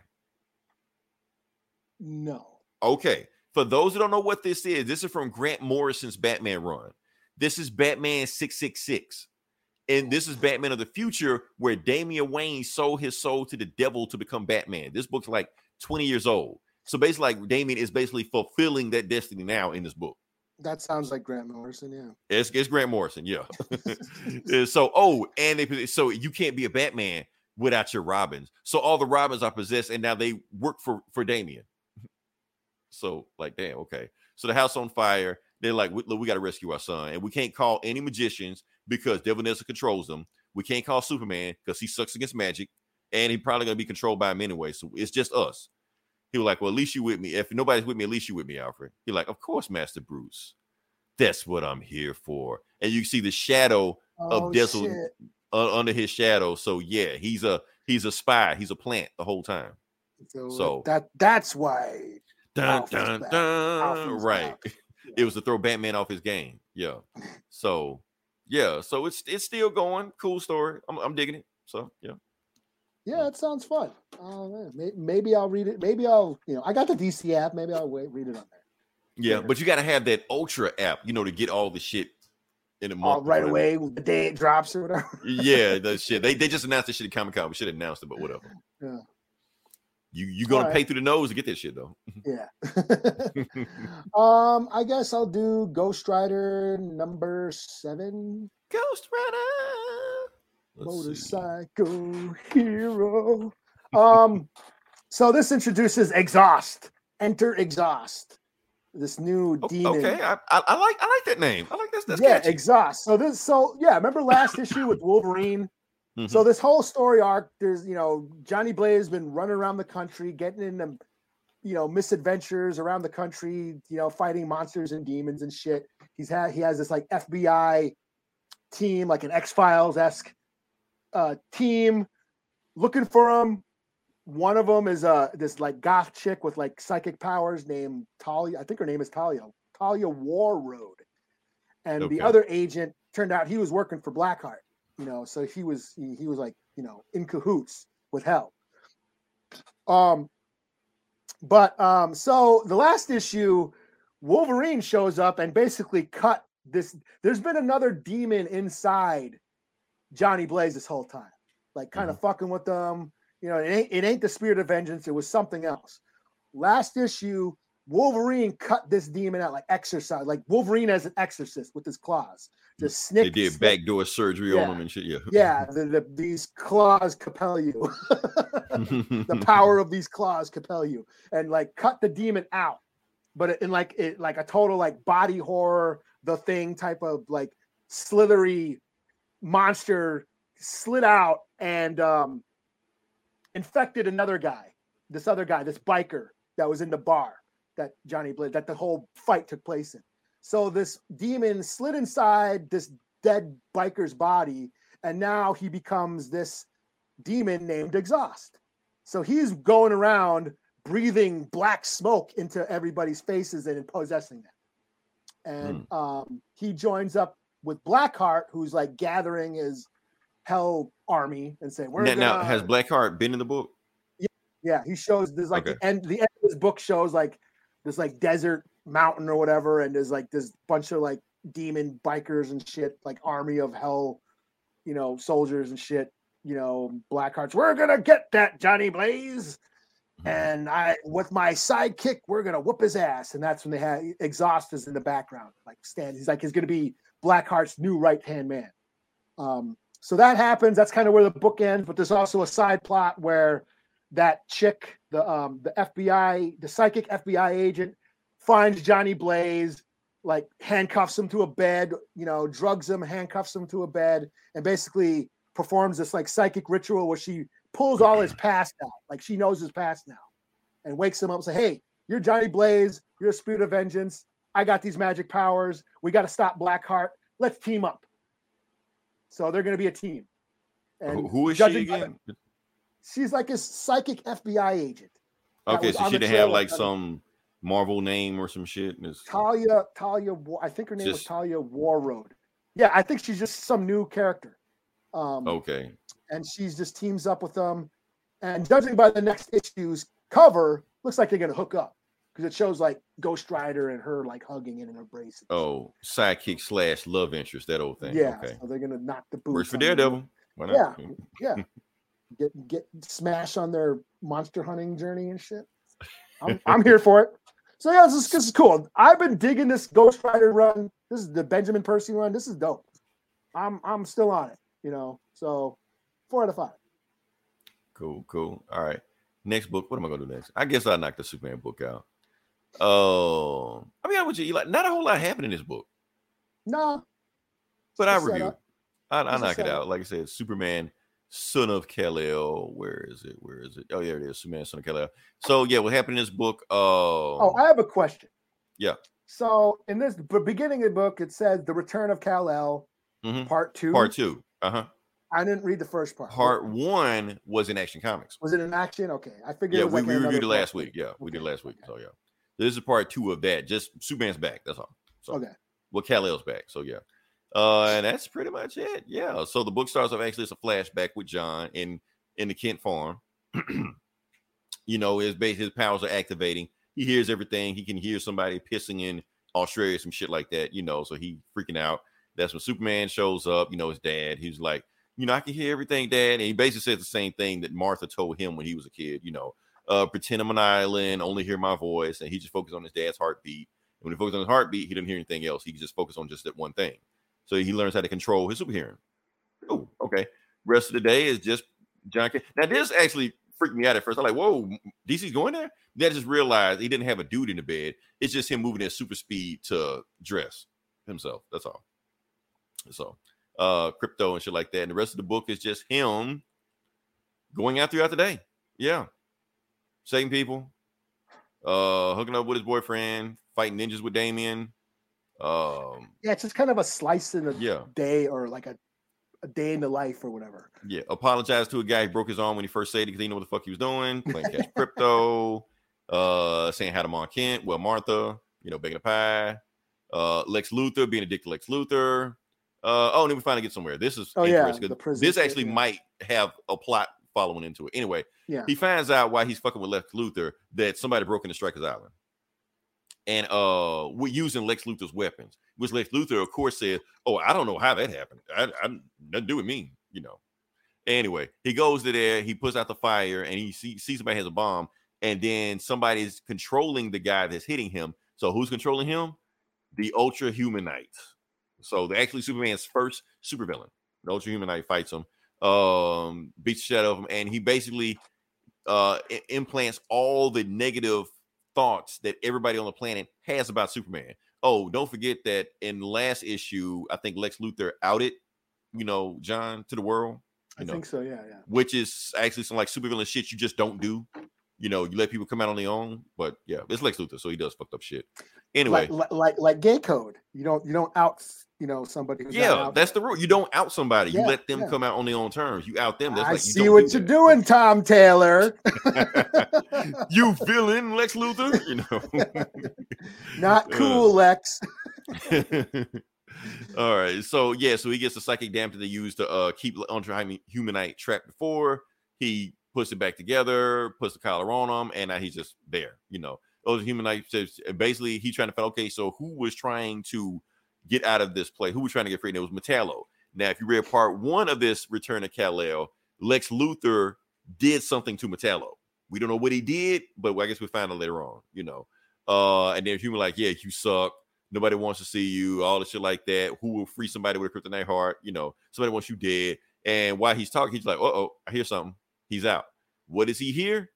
S5: No.
S6: Okay. For those who don't know what this is, this is from Grant Morrison's Batman run. This is Batman 666. And this is Batman of the future where Damian Wayne sold his soul to the devil to become Batman. This book's like 20 years old. So basically, like Damian is basically fulfilling that destiny now in this book.
S5: That sounds like Grant Morrison, yeah.
S6: It's, it's Grant Morrison, yeah. So, oh, and they so you can't be a Batman without your Robins. So all the Robins are possessed, and now they work for for Damian. So, like, damn, okay. So the house on fire. They're like, we, look, we got to rescue our son, and we can't call any magicians because Devil Nezha controls them. We can't call Superman because he sucks against magic, and he probably gonna be controlled by him anyway. So it's just us. He was like, well, at least you with me. If nobody's with me, at least you with me, Alfred. He's like, of course, Master Bruce. That's what I'm here for. And you see the shadow
S5: Oh,
S6: of Desolate uh, under his shadow. So yeah, he's a he's a spy. He's a plant the whole time.
S5: So,
S6: so-
S5: that that's why
S6: Dun dun dun. Right.
S5: back.
S6: It was to throw Batman off his game. Yeah. So yeah. So it's it's still going. Cool story. I'm I'm digging it. So yeah.
S5: Yeah, it sounds fun. May- maybe I'll read it. Maybe I'll, you know, I got the DC app. Maybe I'll wait, read it on there.
S6: Yeah. But you got to have that Ultra app, you know, to get all the shit in a month. or
S5: right away, the day it drops or whatever.
S6: Yeah, the shit. They they just announced this shit at Comic Con. We should have announced it, but whatever.
S5: Yeah.
S6: You you gonna pay through the nose to get this shit though.
S5: yeah. um, I guess I'll do Ghost Rider number seven.
S6: Ghost Rider. Let's see.
S5: motorcycle hero. Um, so this introduces exhaust. Enter exhaust. This new demon.
S6: Okay, I, I, I like I like that name. I like this. that's
S5: yeah,
S6: catchy.
S5: exhaust. So this, so yeah, remember last issue with Wolverine?
S6: Mhm.
S5: So this whole story arc, there's you know Johnny Blaze has been running around the country, getting into you know misadventures around the country, you know fighting monsters and demons and shit. He's had he has this like FBI team, like an X Files esque uh, team, looking for him. One of them is uh this like goth chick with like psychic powers named Talia. I think her name is Talia. Talia Warroad. And
S6: Okay.
S5: the other agent turned out he was working for Blackheart you know so he was he, he was like you know in cahoots with hell um but um so the last issue wolverine shows up and basically cut this there's been another demon inside johnny blaze this whole time. Like kind of mm-hmm. fucking with them. You know it ain't, it ain't the spirit of vengeance. It was something else. Last issue wolverine cut this demon out like exercise like wolverine as an exorcist with his claws. Mm. Just snick
S6: They did
S5: snick-
S6: backdoor surgery
S5: Yeah.
S6: on him and shit. Yeah.
S5: yeah, the, the, these claws compel you. the power of these claws compel you, and like cut the demon out, but in like it like a total like body horror, the thing type of like slithery monster slid out and um infected another guy, this other guy, this biker that was in the bar that Johnny Blaze that the whole fight took place in. So this demon slid inside this dead biker's body, and now he becomes this demon named Exhaust. So he's going around breathing black smoke into everybody's faces and possessing them. And um, he joins up with Blackheart, who's like gathering his hell army and saying, "We're
S6: now, now,
S5: gonna-"
S6: has Blackheart been in the book?
S5: yeah, yeah. he shows there's like
S6: Okay.
S5: the end the end of his book shows like this like desert mountain or whatever, and there's like this bunch of like demon bikers and shit, like army of hell, you know, soldiers and shit, you know, Blackhearts. We're gonna get that Johnny Blaze. Mm-hmm. And I with my sidekick, we're gonna whoop his ass. And that's when they had exhaust is in the background, like stand. He's like he's gonna be Blackheart's new right hand man. Um, so that happens. That's kind of where the book ends. But there's also a side plot where that chick, the um, the FBI, the psychic FBI agent, finds Johnny Blaze, like handcuffs him to a bed, you know, drugs him, handcuffs him to a bed, and basically performs this like psychic ritual where she pulls all his past out, like she knows his past now, and wakes him up and say, "Hey, you're Johnny Blaze. You're a spirit of vengeance. I got these magic powers. We got to stop Blackheart. Let's team up." So they're going to be a team.
S6: Who- who is she
S5: by
S6: again?
S5: she's like a psychic FBI agent.
S6: Okay, so she didn't have like some Marvel name or some shit. it's-
S5: Talia, Talia, I think her name was Talia Warroad. Yeah, I think she's just some new character. Um,
S6: Okay.
S5: and she's just teams up with them. And judging by the next issue's cover, looks like they're gonna hook up because it shows like Ghost Rider and her like hugging in and embracing.
S6: Oh, sidekick slash love interest, that old thing.
S5: yeah,
S6: Okay.
S5: so they're gonna knock the boots.
S6: Works for Daredevil. Why not?
S5: Yeah, yeah. Get get smash on their monster hunting journey and shit. I'm, I'm here for it. So yeah, this is, this is cool. I've been digging this Ghost Rider run. This is the Benjamin Percy run. This is dope. I'm I'm still on it. You know, so four out of five.
S6: Cool, cool. All right. Next book. What am I gonna do next? I guess I'll knock the Superman book out. Oh, I mean, I would you like not a whole lot happened in this book,
S5: No,
S6: but I
S5: It's a
S6: review. I, I knock it out. Like I said, Superman, son of Kal-El. Where is it? Where is it? Oh, yeah, it is. Superman, son of Kal-El. So yeah, what happened in this book? Uh,
S5: Oh, I have a question.
S6: Yeah.
S5: So in this beginning of the book, it says the return of Kal El,
S6: Mhm.
S5: part two.
S6: part two. Uh huh.
S5: I didn't read the first part.
S6: Part one was in Action Comics.
S5: Was it in action? Okay, I figured.
S6: Yeah,
S5: it was
S6: we,
S5: like
S6: we reviewed it last week. Yeah, we did last week.
S5: okay.
S6: So yeah, this is part two of that. Just Superman's back. That's all. So
S5: Okay.
S6: well, Kal-El's back. So yeah, uh, and that's pretty much it. Yeah. So the book starts off actually it's a flashback with John in in the Kent farm. you know, his base his powers are activating. He hears everything. He can hear somebody pissing in Australia, some shit like that. You know, so he freaking out. That's when Superman shows up. You know, his dad. He's like, you know, I can hear everything, Dad. And he basically says the same thing that Martha told him when he was a kid. You know, uh, pretend I'm an island, only hear my voice, and he just focused on his dad's heartbeat. And when he focused on his heartbeat, he didn't hear anything else. He just focused on just that one thing. So he learns how to control his super hearing. Oh, okay. Rest of the day is just John Kent. Now this actually freaked me out at first. I'm like, whoa, DC's going there. Then I just realized he didn't have a dude in the bed. It's just him moving at super speed to dress himself. That's all. So uh Krypto and shit like that. And the rest of the book is just him going out throughout the day. Yeah. Saving people, uh hooking up with his boyfriend, fighting ninjas with Damian. Um,
S5: Yeah, it's just kind of a slice in the
S6: yeah,
S5: day or like a, a day in the life or whatever.
S6: yeah. Apologized to a guy who broke his arm when he first said it because he didn't know what the fuck he was doing. Playing cash Krypto, uh, saying hi to Mom Kent, well, Martha, you know, baking a pie, uh, Lex Luthor being a dick to Lex Luthor. Uh, oh, and then we finally get somewhere. This is
S5: Oh, yeah, the prison
S6: this actually
S5: yeah.
S6: might have a plot following into it. Anyway,
S5: Yeah.
S6: he finds out why he's fucking with Lex Luthor that somebody broke into Stryker's Island. And uh we're using Lex Luthor's weapons, which Lex Luthor, of course, said, Oh, I don't know how that happened. I, I nothing to do with me, you know. Anyway, he goes to there, he puts out the fire, and he see, sees somebody has a bomb, and then somebody's controlling the guy that's hitting him. So who's controlling him? The Ultra Humanites. So the actually Superman's first supervillain. The Ultra Humanite fights him, um, beats the shit out of him, and he basically uh implants all the negative thoughts that everybody on the planet has about Superman. Oh, don't forget that in last issue, I think Lex Luthor outed, you know, John to the world,
S5: I
S6: know,
S5: think so. Yeah, yeah.
S6: which is actually some like supervillain shit you just don't do. You know, you let people come out on their own, but yeah, it's Lex Luthor, so he does fucked up shit. Anyway,
S5: Like, like like like gay code. You don't you don't out you know somebody. Who's
S6: yeah, that's the rule. You don't out somebody. You let them
S5: yeah.
S6: come out on their own terms. You out them. That's
S5: I
S6: like
S5: see what
S6: do
S5: you're doing, Tom Taylor.
S6: you villain, Lex Luthor. You know.
S5: Not
S6: Uh,
S5: cool, Lex.
S6: All right. So yeah, so he gets the psychic that they use to uh keep Humanite trapped before. He puts it back together, puts the collar on him, and now he's just there. You know, Ultra Humanite says basically he's trying to find okay, so who was trying to get out of this place? Who was trying to get free? And it was Metallo. Now, if you read part one of this Return of Kal-El, Lex Luthor did something to Metallo. We don't know what he did, but I guess we find out later on, you know. Uh, and then human like, yeah, you suck. Nobody wants to see you, all the shit like that. Who will free somebody with a kryptonite heart? You know, somebody wants you dead. And while he's talking, he's like, uh oh, I hear something. He's out. What does he hear?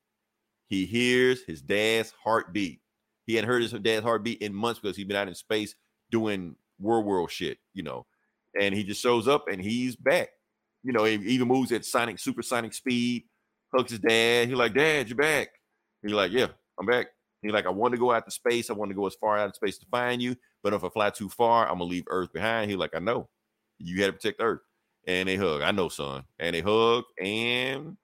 S6: He hears his dad's heartbeat. He hadn't heard his dad's heartbeat in months because he'd been out in space doing world world shit, you know. And he just shows up and he's back. You know, he even moves at sonic, supersonic speed, hugs his dad. He's like, Dad, you're back. He's like, Yeah, I'm back. He's like, I want to go out to space. I want to go as far out in space to find you. But if I fly too far, I'm gonna leave Earth behind. He's like, I know. You had to protect Earth. And they hug. I know, son. And they hug, and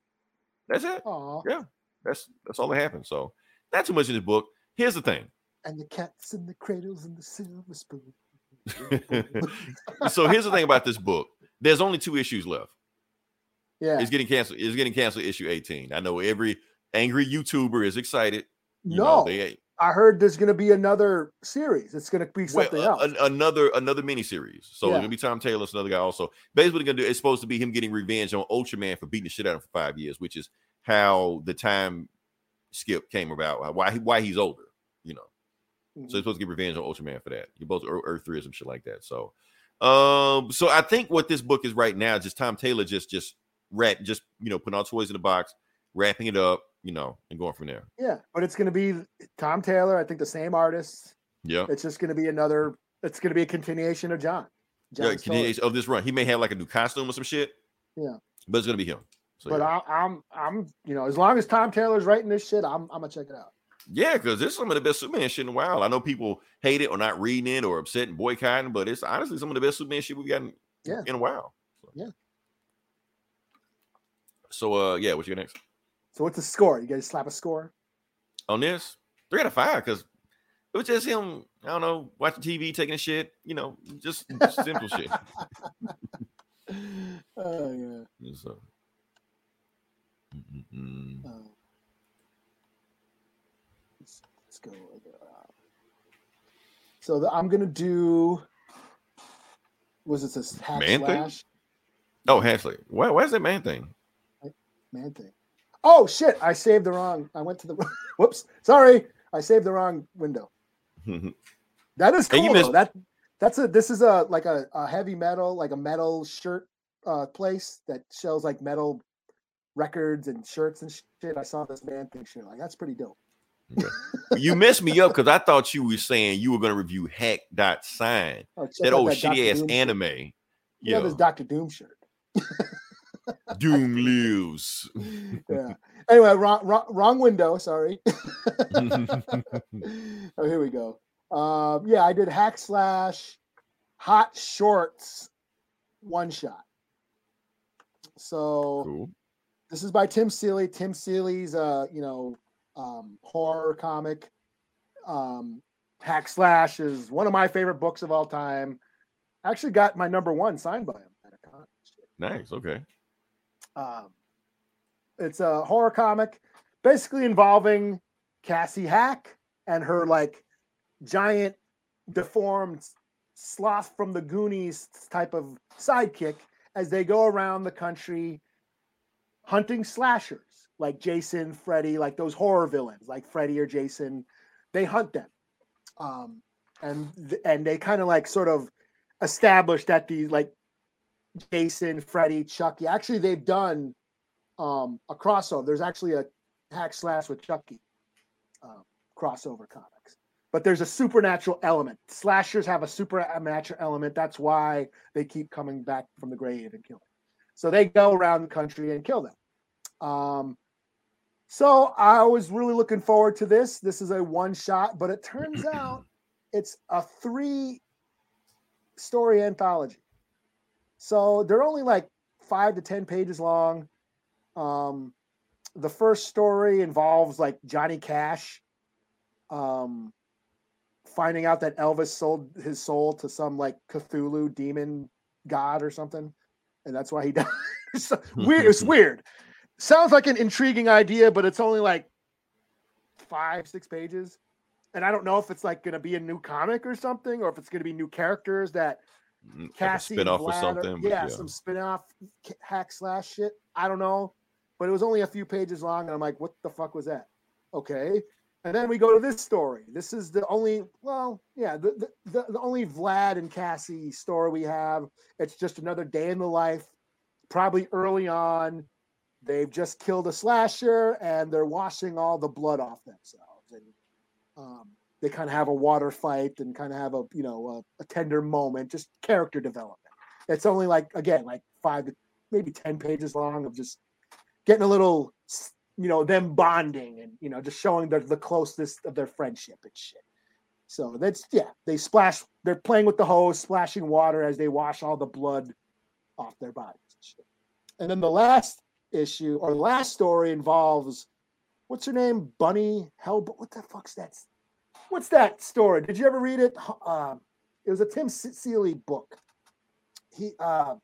S6: that's it.
S5: Aw.
S6: Yeah, that's that's all that happened. So not too much in this book. Here's the thing.
S5: And the cats and the cradles and the silver spoon.
S6: so here's the thing about this book. There's only two issues left.
S5: Yeah.
S6: It's getting canceled. It's getting canceled. Issue 18. I know every angry YouTuber is excited. You
S5: no,
S6: know, they
S5: I heard there's going to be another series. It's going to be
S6: well,
S5: something
S6: uh,
S5: else.
S6: an- another another miniseries. So
S5: Yeah.
S6: it's gonna be Tom Taylor, it's another guy also. Basically, gonna do. It's supposed to be him getting revenge on Ultraman for beating the shit out of him for five years, which is how the time skip came about. Why why he's older. So you're supposed to get revenge on Ultraman for that. You're both Earth, three or some shit like that. So, um, so I think what this book is right now, just Tom Taylor just just wrap, just you know, putting all toys in the box, wrapping it up, you know, and going from there.
S5: yeah, but it's going to be Tom Taylor. I think the same artist.
S6: Yeah.
S5: It's just going to be another. It's going to be a continuation of John.
S6: Yeah,
S5: John's story.
S6: continuation of this run. He may have like a new costume or some shit.
S5: Yeah.
S6: But it's gonna be him. So
S5: But
S6: yeah.
S5: I, I'm, I'm, you know, as long as Tom Taylor's writing this shit, I'm, I'm gonna check it out.
S6: Yeah, because this is some of the best Superman shit in a while. I know people hate it or not reading it or upset and boycotting, but it's honestly some of the best Superman shit we've gotten
S5: Yeah.
S6: in a while. So.
S5: Yeah.
S6: So uh yeah, what you got next?
S5: So what's the score? You guys slap a score?
S6: On this? Three out of five, because it was just him, I don't know, watching TV, taking a shit, you know, just simple shit.
S5: Oh yeah.
S6: So, uh, mm-mm-mm.
S5: Oh. Let's, let's go. uh, So the, I'm gonna do. Was it this hack
S6: Man thing?
S5: slash
S6: Oh, Hashley. Why, why is that man thing?
S5: man thing? Oh shit! I saved the wrong. I went to the. Whoops! Sorry, I saved the wrong window. That is
S6: Hey,
S5: cool.
S6: missed-
S5: That that's a. This is a like a, a heavy metal, like a metal shirt uh, place that sells like metal records and shirts and shit. I saw this man thing shit. Like that's pretty dope.
S6: You messed me up because I thought you were saying you were going to review Hack Dot Sign,
S5: Oh,
S6: that old
S5: Dr.
S6: shitty ass
S5: Doom
S6: anime.
S5: Yeah,
S6: Yeah,
S5: this Doctor Doom shirt.
S6: Doom lives.
S5: yeah. Anyway, wrong, wrong, wrong window. Sorry. oh, here we go. Um, yeah, I did hack slash hot shorts one shot. So
S6: cool.
S5: this is by Tim Seeley. Tim Seeley's uh, you know, um, horror comic. Um, hack slash is one of my favorite books of all time. I Actually got my number one signed by him at a con.
S6: Nice. Okay.
S5: Um, it's a horror comic, basically involving Cassie Hack and her like giant, deformed sloth from the Goonies type of sidekick as they go around the country hunting slashers like Jason, Freddy, like those horror villains like Freddy or Jason. They hunt them, um, and and they kind of like sort of establish that these like Jason, Freddy, Chucky. Actually, they've done um, a crossover. There's actually a hack slash with Chucky um, crossover comics, but there's a supernatural element. Slashers have a supernatural element. That's why they keep coming back from the grave and killing. So they go around the country and kill them. Um, so I was really looking forward to this. This is a one shot, but it turns out it's a three story anthology. So they're only like five to ten pages long. Um, the first story involves like Johnny Cash, um, finding out that Elvis sold his soul to some like Cthulhu demon god or something, and that's why he died. so, weird. It's weird. Sounds like an intriguing idea, but it's only like five, six pages. And I don't know if it's like going to be a new comic or something, or if it's going to be new characters that
S6: Mm, Like
S5: Cassie
S6: spin-off or something. but
S5: yeah, some spin-off hack slash shit. I don't know, but it was only a few pages long, and I'm like, what the fuck was that? Okay, and then we go to this story. This is the only, well, yeah, the, the, the only Vlad and Cassie story we have. It's just another day in the life. Probably early on, they've just killed a slasher, and they're washing all the blood off themselves, and um, they kind of have a water fight and kind of have a you know a, a tender moment, just character development. It's only like again like five to maybe ten pages long of just getting a little you know them bonding and you know just showing the the closeness of their friendship and shit. So that's yeah, they splash. They're playing with the hose, splashing water as they wash all the blood off their bodies. And, shit. and then the last issue or last story involves what's her name, Bunny Hell. But what the fuck's that? What's that story? Did you ever read it? Uh, it was a Tim Se- Seeley book. He uh,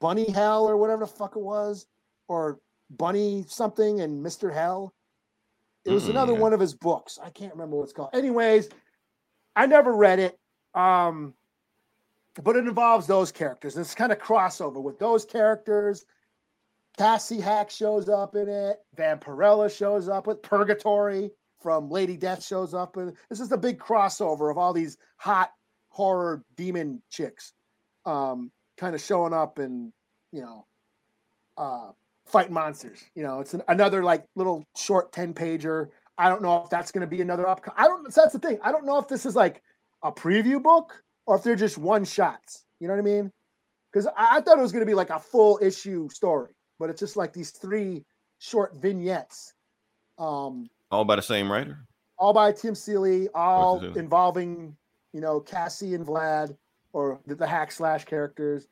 S5: Bunny Hell or whatever the fuck it was, or Bunny something and Mister Hell. It was
S6: Mm-mm,
S5: another one of his books. I can't remember what it's called. Anyways, I never read it. Um, but it involves those characters. It's kind of crossover with those characters. Cassie Hack shows up in it. Vampirella shows up with Purgatori from Lady Death shows up. This is the big crossover of all these hot horror demon chicks um, kind of showing up and, you know, uh, fighting monsters. You know, it's an, another like little short 10 pager. I don't know if that's going to be another up. I don't, that's the thing. I don't know if this is like a preview book or if they're just one shots. You know what I mean? Because I, I thought it was going to be like a full issue story, but it's just like these three short vignettes, um,
S6: All by the same writer.
S5: all by Tim Seeley, all
S6: Seeley.
S5: involving you know Cassie and Vlad or the, the hack slash characters.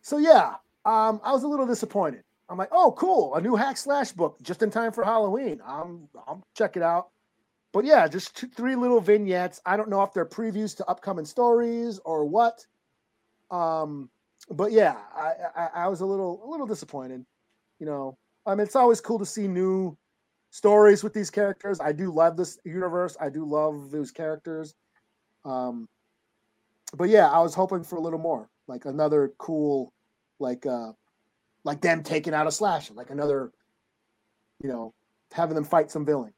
S5: So yeah, um, I was a little disappointed. I'm like, oh, cool, a new hack slash book just in time for Halloween. I'm I'll check it out. But yeah, just two, three little vignettes. I don't know if they're previews to upcoming stories or what. Um, but yeah, I, I I was a little a little disappointed. You know, I mean, it's always cool to see new stories with these characters. I do love this universe. I do love those characters. Um, but yeah, I was hoping for a little more, like another cool, like uh, like them taking out a slasher, like another, you know, having them fight some villain.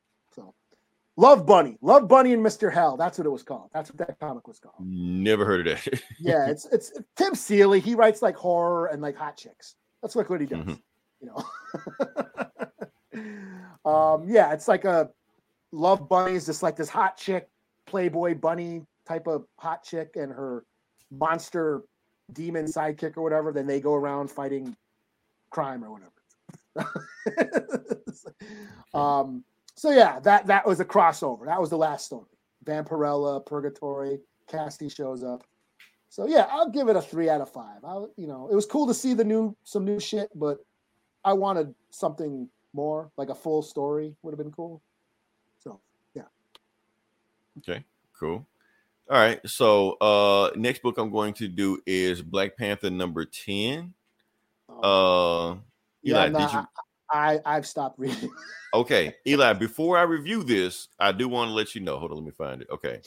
S5: Love Bunny, Love Bunny and Mr. Hell. That's what it was called. That's what that comic was called.
S6: Never heard of it.
S5: Yeah, it's it's Tim Seeley. He writes like horror and like hot chicks. That's like what he does.
S6: Mhm.
S5: You know. um, yeah, it's like a Love Bunny is just like this hot chick, Playboy bunny type of hot chick, and her monster demon sidekick or whatever. Then they go around fighting crime or whatever. um, so yeah, that that was a crossover. That was the last story. Vampirella, Purgatori, Cassie shows up. So yeah, I'll give it a three out of five. I, you know, it was cool to see the new some new shit, but I wanted something more, like a full story would have been cool. So yeah,
S6: Okay, cool. All right. So uh next book I'm going to do is Black Panther number 10.
S5: Um,
S6: Uh
S5: yeah,
S6: Eli,
S5: nah,
S6: did you
S5: I I've stopped reading.
S6: okay, Eli, before I review this, I do want to let you know. Hold on, let me find it. Okay.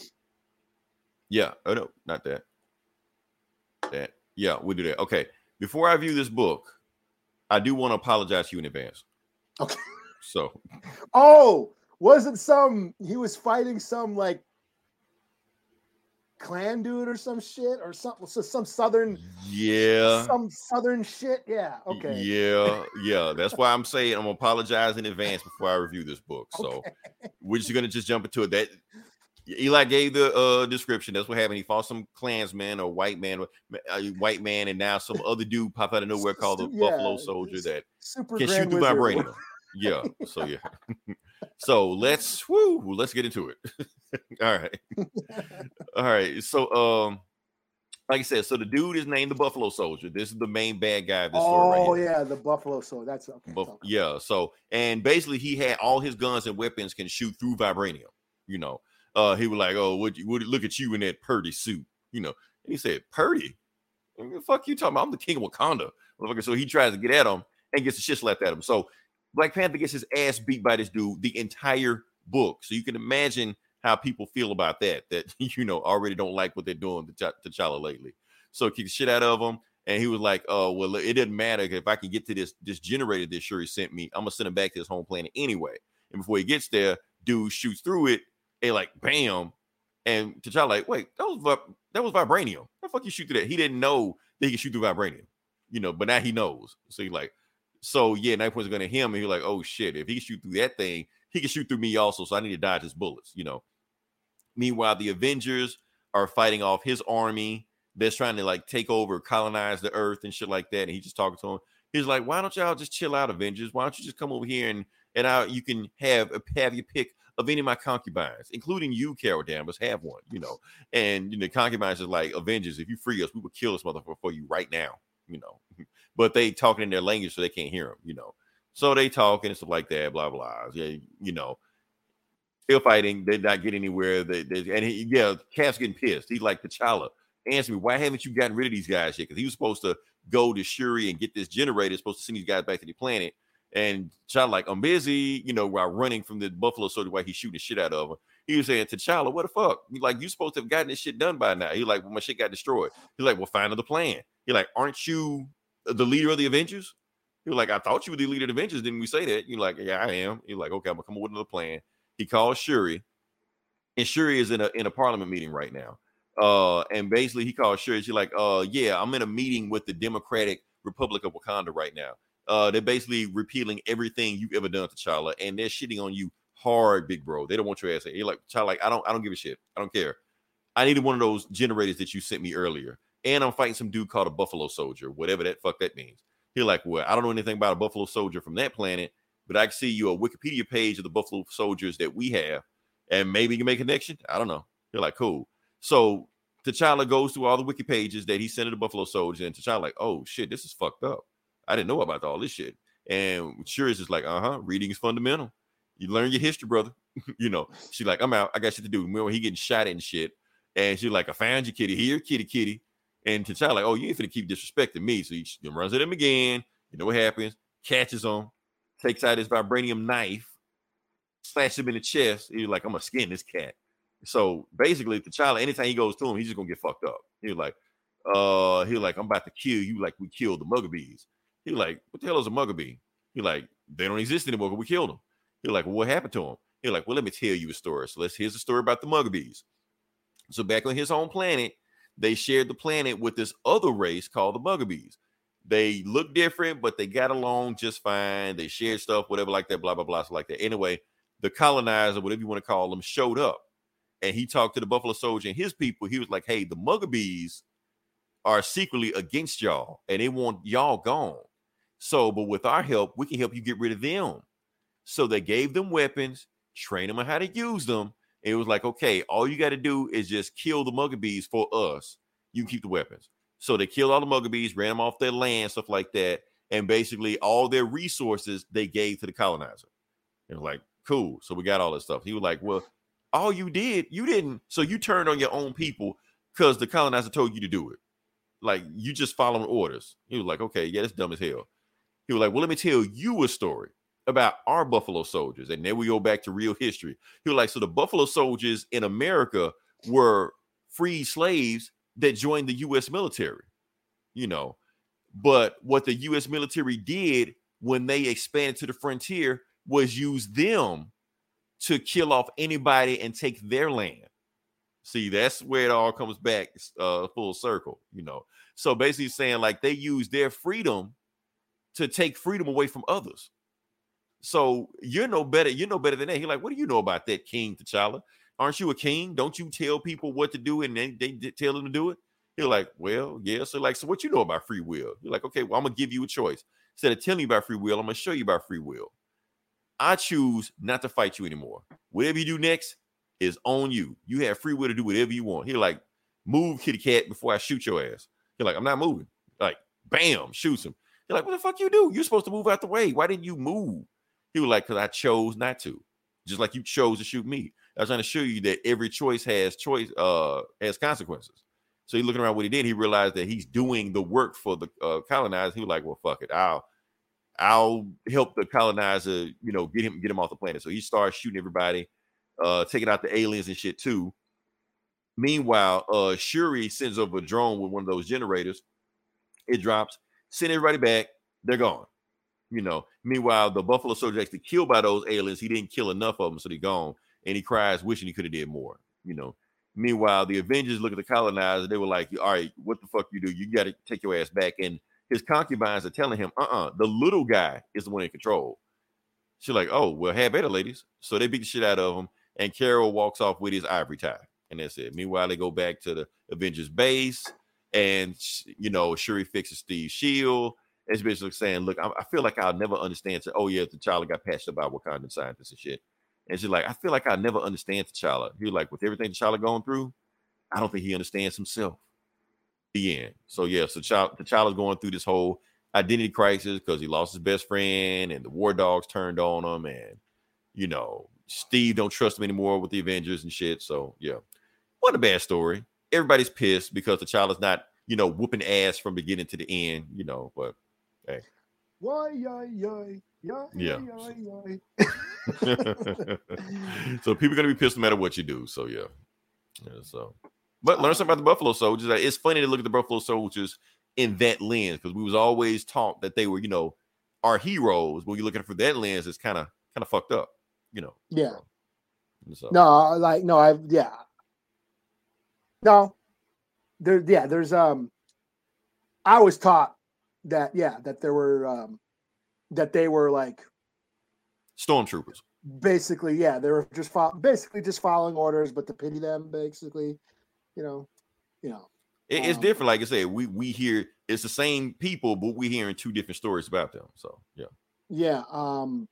S6: Yeah. Oh no, not that. That. Yeah, we'll do that. Okay. Before I view this book, I do want to apologize to you in advance.
S5: Okay.
S6: So
S5: Oh, wasn't some he was fighting some like clan dude or some shit or something so some southern
S6: yeah.
S5: some southern shit. Yeah. Okay.
S6: Yeah, yeah. That's why I'm saying I'm gonna apologize in advance before I review this book. So we're just gonna just jump into it. That Eli gave the uh description. That's what happened. He fought some Klansman or white man, a white man, and now some other dude pop out of nowhere called the
S5: Yeah,
S6: Buffalo Soldier that can shoot through
S5: my
S6: brain. Yeah. So yeah. so let's woo, let's get into it. All right. All right. So um like I said, so the dude is named the Buffalo Soldier. This is the main bad guy of this story right
S5: Oh yeah, the Buffalo Soldier. That's okay.
S6: Buff- yeah. So and basically he had all his guns and weapons can shoot through vibranium. You know, uh, he was like, "Oh, would you would look at you in that Purdy suit?" You know, and he said, "Purdy, fuck you talking about? I'm the king of Wakanda." So he tries to get at him and gets the shit slapped at him. So Black Panther gets his ass beat by this dude the entire book. So you can imagine how people feel about that. That you know already don't like what they're doing to Ch- T'Challa lately. So kick the shit out of him. And he was like, "Oh well, it doesn't matter if I can get to this this generator that Shuri sent me. I'm gonna send him back to his home planet anyway." And before he gets there, dude shoots through it, and like bam, and T'Challa like, "Wait, that was that was vibranium. How the fuck you shoot through that?" He didn't know that he could shoot through vibranium, you know, but now he knows. So he's like, "So yeah, knife point's gonna him," and he's like, "Oh shit, if he can shoot through that thing, he can shoot through me also. So I need to dodge his bullets, you know." Meanwhile, the Avengers are fighting off his army that's trying to like take over, colonize the earth and shit like that. And he's just talking to him. He's like, "Why don't y'all just chill out, Avengers? Why don't you just come over here and and I, you can have uh, have your pick of any of my concubines, including you, Carol Danvers, have one, you know." And you know, concubines is like, "Avengers, if you free us, we will kill this motherfucker for you right now," you know. But they talking in their language, so they can't hear them, you know. So they talking and stuff like that, blah blah. Yeah, you know still fighting. They're not getting anywhere. They, they, and he, yeah, Cap's getting pissed. He's like, T'Challa, answer me. Why haven't you gotten rid of these guys yet? Because he was supposed to go to Shuri and get this generator. Supposed to send these guys back to the planet. And T'Challa like, I'm busy. You know, while running from the Buffalo Soldier, while he's shooting shit out of him. He was saying, T'Challa, what the fuck? Like, you supposed to have gotten this shit done by now. He like, well, my shit got destroyed. He's like, well, find another plan. He like, aren't you the leader of the Avengers? He was like, I thought you were the leader of the Avengers. Didn't we say that? You're like, yeah, I am. He's like, okay, I'm gonna come up with another plan. He calls Shuri, and Shuri is in a in a parliament meeting right now. Uh, and basically he calls Shuri. She's like, uh, yeah, I'm in a meeting with the Democratic Republic of Wakanda right now. Uh, they're basically repealing everything you've ever done to T'Challa, and they're shitting on you hard, big bro. They don't want your ass. You're like, T'Challa, like, I don't, I don't give a shit. I don't care. I needed one of those generators that you sent me earlier, and I'm fighting some dude called a Buffalo Soldier, whatever that fuck that means. He's like, well, I don't know anything about a Buffalo Soldier from that planet, but I can see you a Wikipedia page of the Buffalo Soldiers that we have, and maybe you can make a connection. I don't know. You're like, cool. So T'Challa goes through all the wiki pages that he sent to the Buffalo Soldier, and T'Challa like, oh shit, this is fucked up. I didn't know about all this shit. And Shuri's just like, uh huh, reading is fundamental. You learn your history, brother. you know, she's like, I'm out. I got shit to do. Remember, he getting shot and shit. And she's like, I found you, kitty. Here, kitty, kitty. And T'Challa like, oh, you ain't finna keep disrespecting me. So he runs at him again. You know what happens? Catches him, takes out his vibranium knife, slashes him in the chest. He's like, I'm gonna skin this cat. So basically, T'Challa, anytime he goes to him, he's just gonna get fucked up. He's like, uh, he's like, I'm about to kill you like we killed the Muggabees. He's like, what the hell is a Muggabee? He's like, they don't exist anymore we killed them. He's like, well, what happened to him? He's like, well, let me tell you a story. So let's here's the story about the Mugabees. So back on his home planet, they shared the planet with this other race called the Mugabees. They look different, but they got along just fine. They shared stuff, whatever, like that, blah, blah, blah, like that. Anyway, the colonizer, whatever you want to call them, showed up and he talked to the Buffalo Soldier and his people. He was like, Hey, the Mugabees are secretly against y'all and they want y'all gone. So, but with our help, we can help you get rid of them. So they gave them weapons, train them on how to use them. It was like, okay, all you got to do is just kill the Mugabees for us. You can keep the weapons. So they killed all the Mugabees, ran them off their land, stuff like that. And basically, all their resources they gave to the colonizer. It was like, cool. So we got all this stuff. He was like, well, all you did, you didn't. So you turned on your own people because the colonizer told you to do it. Like you just following orders. He was like, okay, yeah, that's dumb as hell. He was like, well, let me tell you a story about our Buffalo soldiers. And then we go back to real history. He was like, so the Buffalo soldiers in America were free slaves that joined the U.S. military, you know. But what the U.S. military did when they expanded to the frontier was use them to kill off anybody and take their land. See, that's where it all comes back uh, full circle, you know. So basically saying like they use their freedom to take freedom away from others. So you're no better, you're no better than that. He's like, what do you know about that, King T'Challa? Aren't you a king? Don't you tell people what to do and then they, tell them to do it? You're like, well, yeah. So like, so what you know about free will? You're like, okay, well, I'm gonna give you a choice. Instead of telling you about free will, I'm gonna show you about free will. I choose not to fight you anymore. Whatever you do next is on you. You have free will to do whatever you want. He like, move, kitty cat, before I shoot your ass. You're like, I'm not moving. Like, bam, shoots him. You're like, what the fuck you do? You're supposed to move out the way. Why didn't you move? He was like, because I chose not to. Just like you chose to shoot me. I was trying to show you that every choice has choice, uh, has consequences. So he looking around what he did, he realized that he's doing the work for the uh, colonizer. He was like, well, fuck it. I'll I'll help the colonizer, you know, get him get him off the planet. So he starts shooting everybody, uh, taking out the aliens and shit too. Meanwhile, uh, Shuri sends over a drone with one of those generators. It drops, send everybody back. They're gone. You know. Meanwhile, the Buffalo Soldier actually killed by those aliens. He didn't kill enough of them, so they're gone. And he cries, wishing he could have did more. You know. Meanwhile, the Avengers look at the colonizer. They were like, "All right, what the fuck you do? You got to take your ass back." And his concubines are telling him, uh-uh, the little guy is the one in control. She's like, oh, well, have better, ladies. So they beat the shit out of him, and Carol walks off with his ivory tie. And that's it. Meanwhile, they go back to the Avengers base, and you know, Shuri fixes Steve's shield. She's basically saying, Look, I, I feel like I'll never understand. To, oh, yeah, T'Challa got patched about Wakandan scientists and shit. And she's like, I feel like I'll never understand T'Challa. He was like, with everything T'Challa going through, I don't think he understands himself the end. So yeah, so child, the child T'Challa's going through this whole identity crisis because he lost his best friend and the war dogs turned on him and you know Steve don't trust him anymore with the Avengers and shit. So yeah, what a bad story. Everybody's pissed because T'Challa's not you know whooping ass from beginning to the end. You know, but hey.
S5: Why, yay, yay, yay,
S6: Yeah. so people are gonna be pissed no matter what you do. So yeah. Yeah, so but learn something about the Buffalo Soldiers. It's funny to look at the Buffalo Soldiers in that lens because we was always taught that they were, you know, our heroes. When you're looking for that lens, it's kind of kind of fucked up, you know.
S5: Yeah.
S6: So-
S5: No, like no, I yeah. No. There yeah, there's um I was taught that yeah, that there were um that they were like
S6: stormtroopers.
S5: basically yeah, they were just fo- basically just following orders but to pity them basically, you know, you know.
S6: It- it's
S5: Um,
S6: different. Like I said, we we hear it's the same people, but we're hearing two different stories about them. So yeah.
S5: Yeah, um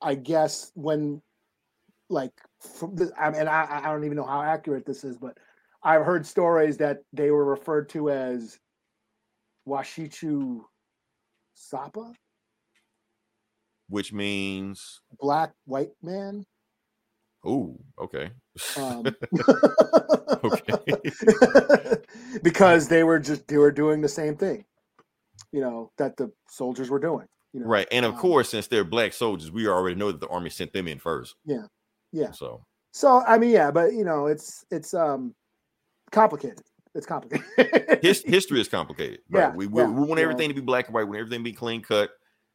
S5: I guess when like from the I mean I I don't even know how accurate this is, but I've heard stories that they were referred to as Washichu Sapa,
S6: Which means
S5: black white man.
S6: oh, okay.
S5: Um,
S6: Okay.
S5: because they were just they were doing the same thing, you know, that the soldiers were doing. You know,
S6: right. And of
S5: um,
S6: course, since they're black soldiers, we already know that the army sent them in first.
S5: Yeah, yeah.
S6: So
S5: So I mean, yeah, but you know, it's it's um complicated. It's complicated.
S6: his history is complicated.
S5: Yeah,
S6: We, we,
S5: yeah,
S6: we want everything to be black and white, we want everything to be clean cut,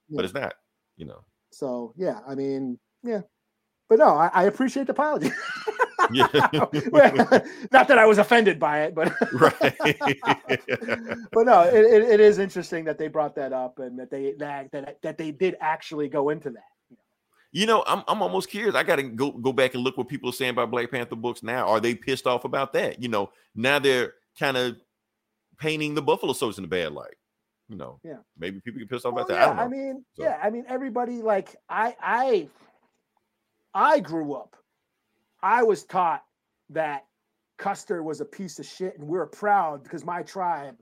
S6: but it's not, you know.
S5: So yeah, I mean, yeah, but no, I, I appreciate the apology.
S6: Yeah.
S5: Not that I was offended by it, but
S6: right.
S5: but no, it, it, it is interesting that they brought that up and that they that, that that they did actually go into that.
S6: You know, I'm I'm almost curious. I got to go go back and look what people are saying about Black Panther books now. Are they pissed off about that? You know, now they're kind of painting the Buffalo Soldiers in a bad light. You know,
S5: Yeah.
S6: maybe people get pissed off
S5: Well,
S6: about oh, that.
S5: yeah,
S6: I don't know.
S5: mean,
S6: So-
S5: yeah, I mean, everybody like I I I grew up. I was taught that Custer was a piece of shit, and we were proud because my tribe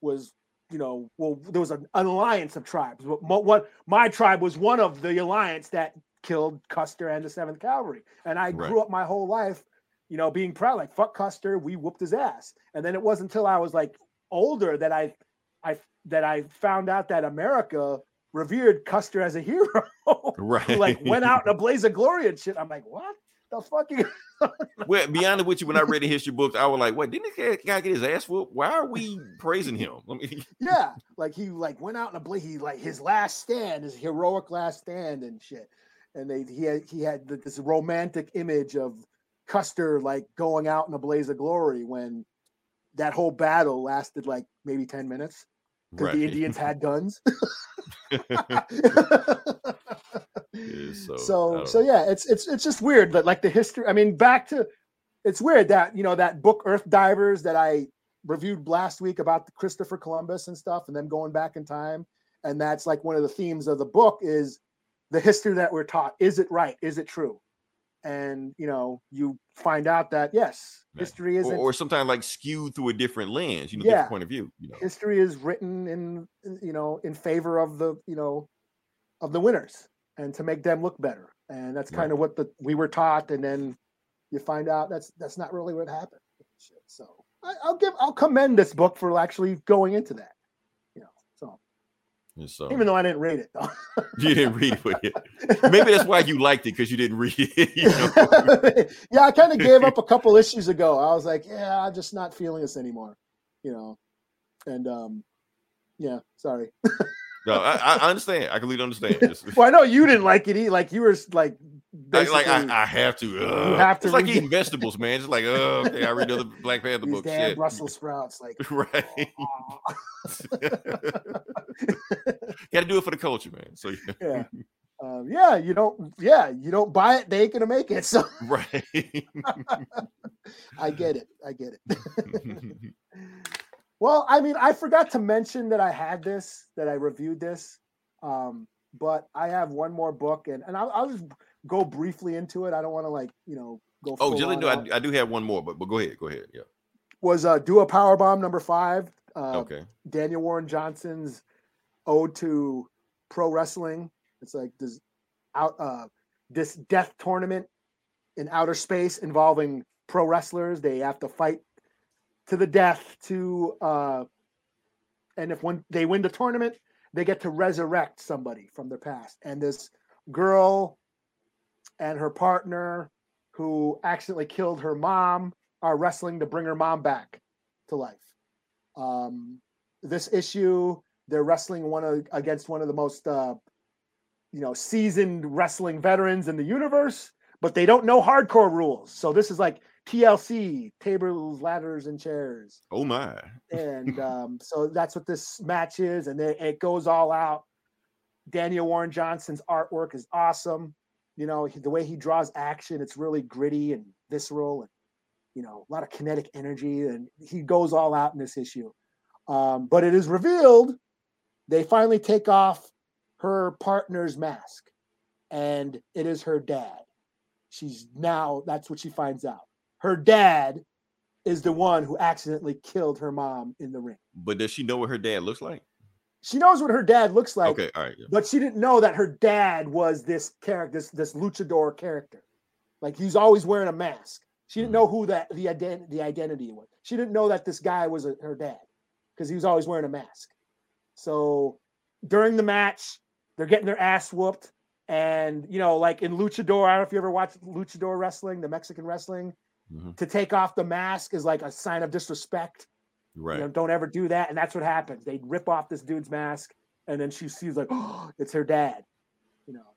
S5: was, you know, well, there was an, an alliance of tribes. But mo- what my tribe was one of the alliance that killed Custer and the Seventh Cavalry, and I
S6: Right.
S5: grew up my whole life, you know, being proud. Like fuck Custer, we whooped his ass, and then it wasn't until I was like older that I, I that I found out that America revered Custer as a hero.
S6: right.
S5: like went out in a blaze of glory and shit. I'm like, what the fuck? You...
S6: Well, be honest with you, when I read the history books, I was like, "What? Didn't this guy get his ass whooped? Why are we praising him?" I mean,
S5: yeah, like he like went out in a blaze. He like his last stand, his heroic last stand and shit. And they he had he had this romantic image of Custer like going out in a blaze of glory when that whole battle lasted like maybe 10 minutes because
S6: right.
S5: the Indians had guns.
S6: So,
S5: so so yeah it's it's it's just weird that like the history i mean back to it's weird that you know that book earth divers that i reviewed last week about the christopher columbus and stuff and them going back in time and that's like one of the themes of the book is the history that we're taught is it right is it true and you know you find out that yes
S6: Right.
S5: history isn't
S6: or sometimes like skewed through a different lens, you know,
S5: Yeah.
S6: different point of view. You know,
S5: history is written in you know in favor of the you know of the winners and to make them look better and that's kind
S6: Right.
S5: of what the we were taught and then you find out that's that's not really what happened so I, i'll give i'll commend this book for actually going into that you know so
S6: And so
S5: even though i didn't read it though
S6: you didn't read it. Maybe that's why you liked it because you didn't read it. You know?
S5: yeah i kind of gave up a couple issues ago i was like yeah i'm just not feeling this anymore you know and um yeah sorry
S6: No, I, I understand. I completely understand.
S5: Well i know you didn't like it either like you were like
S6: I- like I, I have to. Uh,
S5: have to
S6: It's like eating vegetables, man. It's like, oh, okay, I read the other Black Panther book.
S5: damn
S6: Shit.
S5: Brussels sprouts, like
S6: right.
S5: aw.
S6: Got to do it for the culture, man. So
S5: yeah, um, yeah. You don't, yeah, you don't buy it, they ain't gonna make it. So
S6: right.
S5: I get it, I get it. well, I mean, I forgot to mention that I had this, that I reviewed this, um, but I have one more book, and and I'll, I'll just go briefly into it. I don't want to like you know go.
S6: oh, Jillian, no. I, I do have one more, but but go ahead, go ahead. Yeah.
S5: was uh, do a power bomb number five. Uh,
S6: Okay.
S5: Daniel Warren Johnson's ode to pro wrestling. It's like this out uh this death tournament in outer space involving pro wrestlers. They have to fight to the death to uh and if when they win the tournament, they get to resurrect somebody from their past. And this girl and her partner who accidentally killed her mom are wrestling to bring her mom back to life. Um, this issue, they're wrestling one of, against one of the most, uh, you know, seasoned wrestling veterans in the universe, but they don't know hardcore rules. So this is like TLC, tables, ladders, and chairs
S6: Oh my.
S5: and um, so that's what this match is, and it, it goes all out. Daniel Warren Johnson's artwork is awesome. You know he, the way he draws action; it's really gritty and visceral, and you know a lot of kinetic energy. And he goes all out in this issue. Um, but it is revealed they finally take off her partner's mask, and it is her dad. She's now that's what she finds out. Her dad is the one who accidentally killed her mom in the ring.
S6: But does she know what her dad looks like?
S5: She knows what her dad looks like,
S6: okay, all right. Yeah.
S5: but she didn't know that her dad was this character, this, this luchador character. Like he's always wearing a mask. She didn't know who that the identity the identity was. She didn't know that this guy was a, her dad because he was always wearing a mask. So during the match, they're getting their ass whooped, and you know, like in luchador. I don't know if you ever watched luchador wrestling, the Mexican wrestling.
S6: Mhm.
S5: To take off the mask is like a sign of disrespect.
S6: Right.
S5: You know, don't ever do that. And that's what happens. They rip off this dude's mask, and then she sees like, oh, it's her dad. You know.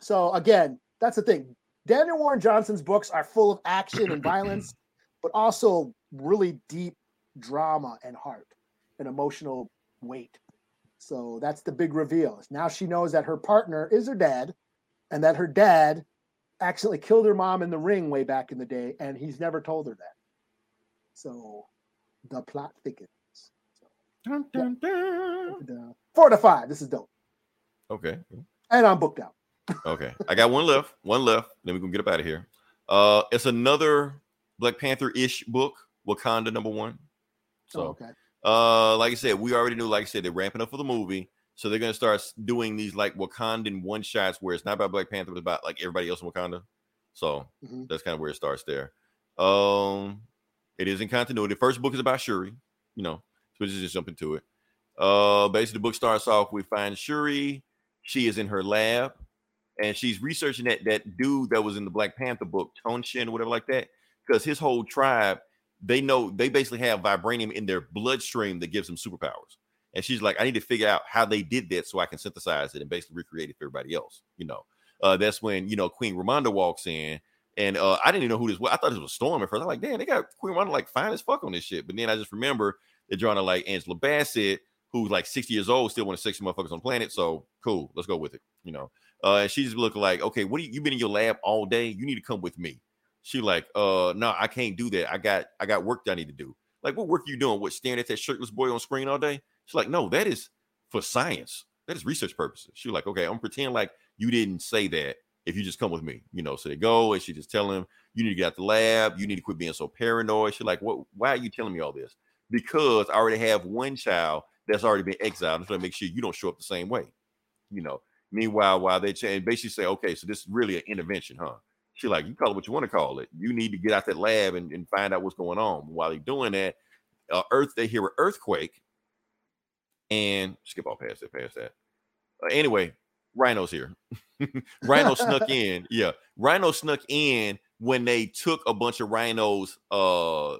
S5: So again, that's the thing. Daniel Warren Johnson's books are full of action and violence, but also really deep drama and heart and emotional weight. So that's the big reveal. Now she knows that her partner is her dad, and that her dad accidentally killed her mom in the ring way back in the day, and he's never told her that. So the plot thickens.
S6: Dun, dun, dun.
S5: Four to five. This is dope.
S6: Okay.
S5: And I'm booked out.
S6: Okay. I got one left. One left. Then we're gonna get up out of here. Uh it's another Black Panther-ish book, Wakanda number one. So
S5: Oh, okay.
S6: uh like I said, we already knew, like I said, they're ramping up for the movie. So they're gonna start doing these like Wakandan one shots where it's not about Black Panther, but it's about like everybody else in Wakanda. So
S5: Mhm.
S6: that's kind of where it starts there. Um it is in continuity. First book is about Shuri, you know, so just jump into it. Uh basically the book starts off we find Shuri, she is in her lab and she's researching that that dude that was in the Black Panther book, Tonshin or whatever like that, because his whole tribe, they know they basically have vibranium in their bloodstream that gives them superpowers. And she's like, I need to figure out how they did that so I can synthesize it and basically recreate it for everybody else. You know, uh, that's when you know Queen Ramonda walks in, and uh, I didn't even know who this was. I thought this was Storm at first. I'm like, damn, they got Queen Ramonda like fine as fuck on this shit. But then I just remember they're drawing to like Angela Bassett, who's like 60 years old, still one of the sexy motherfuckers on the planet. So cool, let's go with it. You know, uh, and she's looking like, okay, what do you, you been in your lab all day? You need to come with me. She like, uh, no, I can't do that. I got I got work that I need to do. Like, what work you doing? What staring at that shirtless boy on screen all day? She's like, no, that is for science. That is research purposes. She like, okay, I'm pretending like you didn't say that if you just come with me, you know. So they go and she just tell him, you need to get out the lab, you need to quit being so paranoid. She's like, What why are you telling me all this? Because I already have one child that's already been exiled. I'm trying to make sure you don't show up the same way. You know. Meanwhile, while they change, basically say, okay, so this is really an intervention, huh? She like, you call it what you want to call it. You need to get out that lab and, and find out what's going on. While they're doing that, uh, Earth, they hear an earthquake, and skip all past that, past that. Uh, anyway, Rhino's here. Rhino snuck in. Yeah, Rhino snuck in when they took a bunch of rhinos uh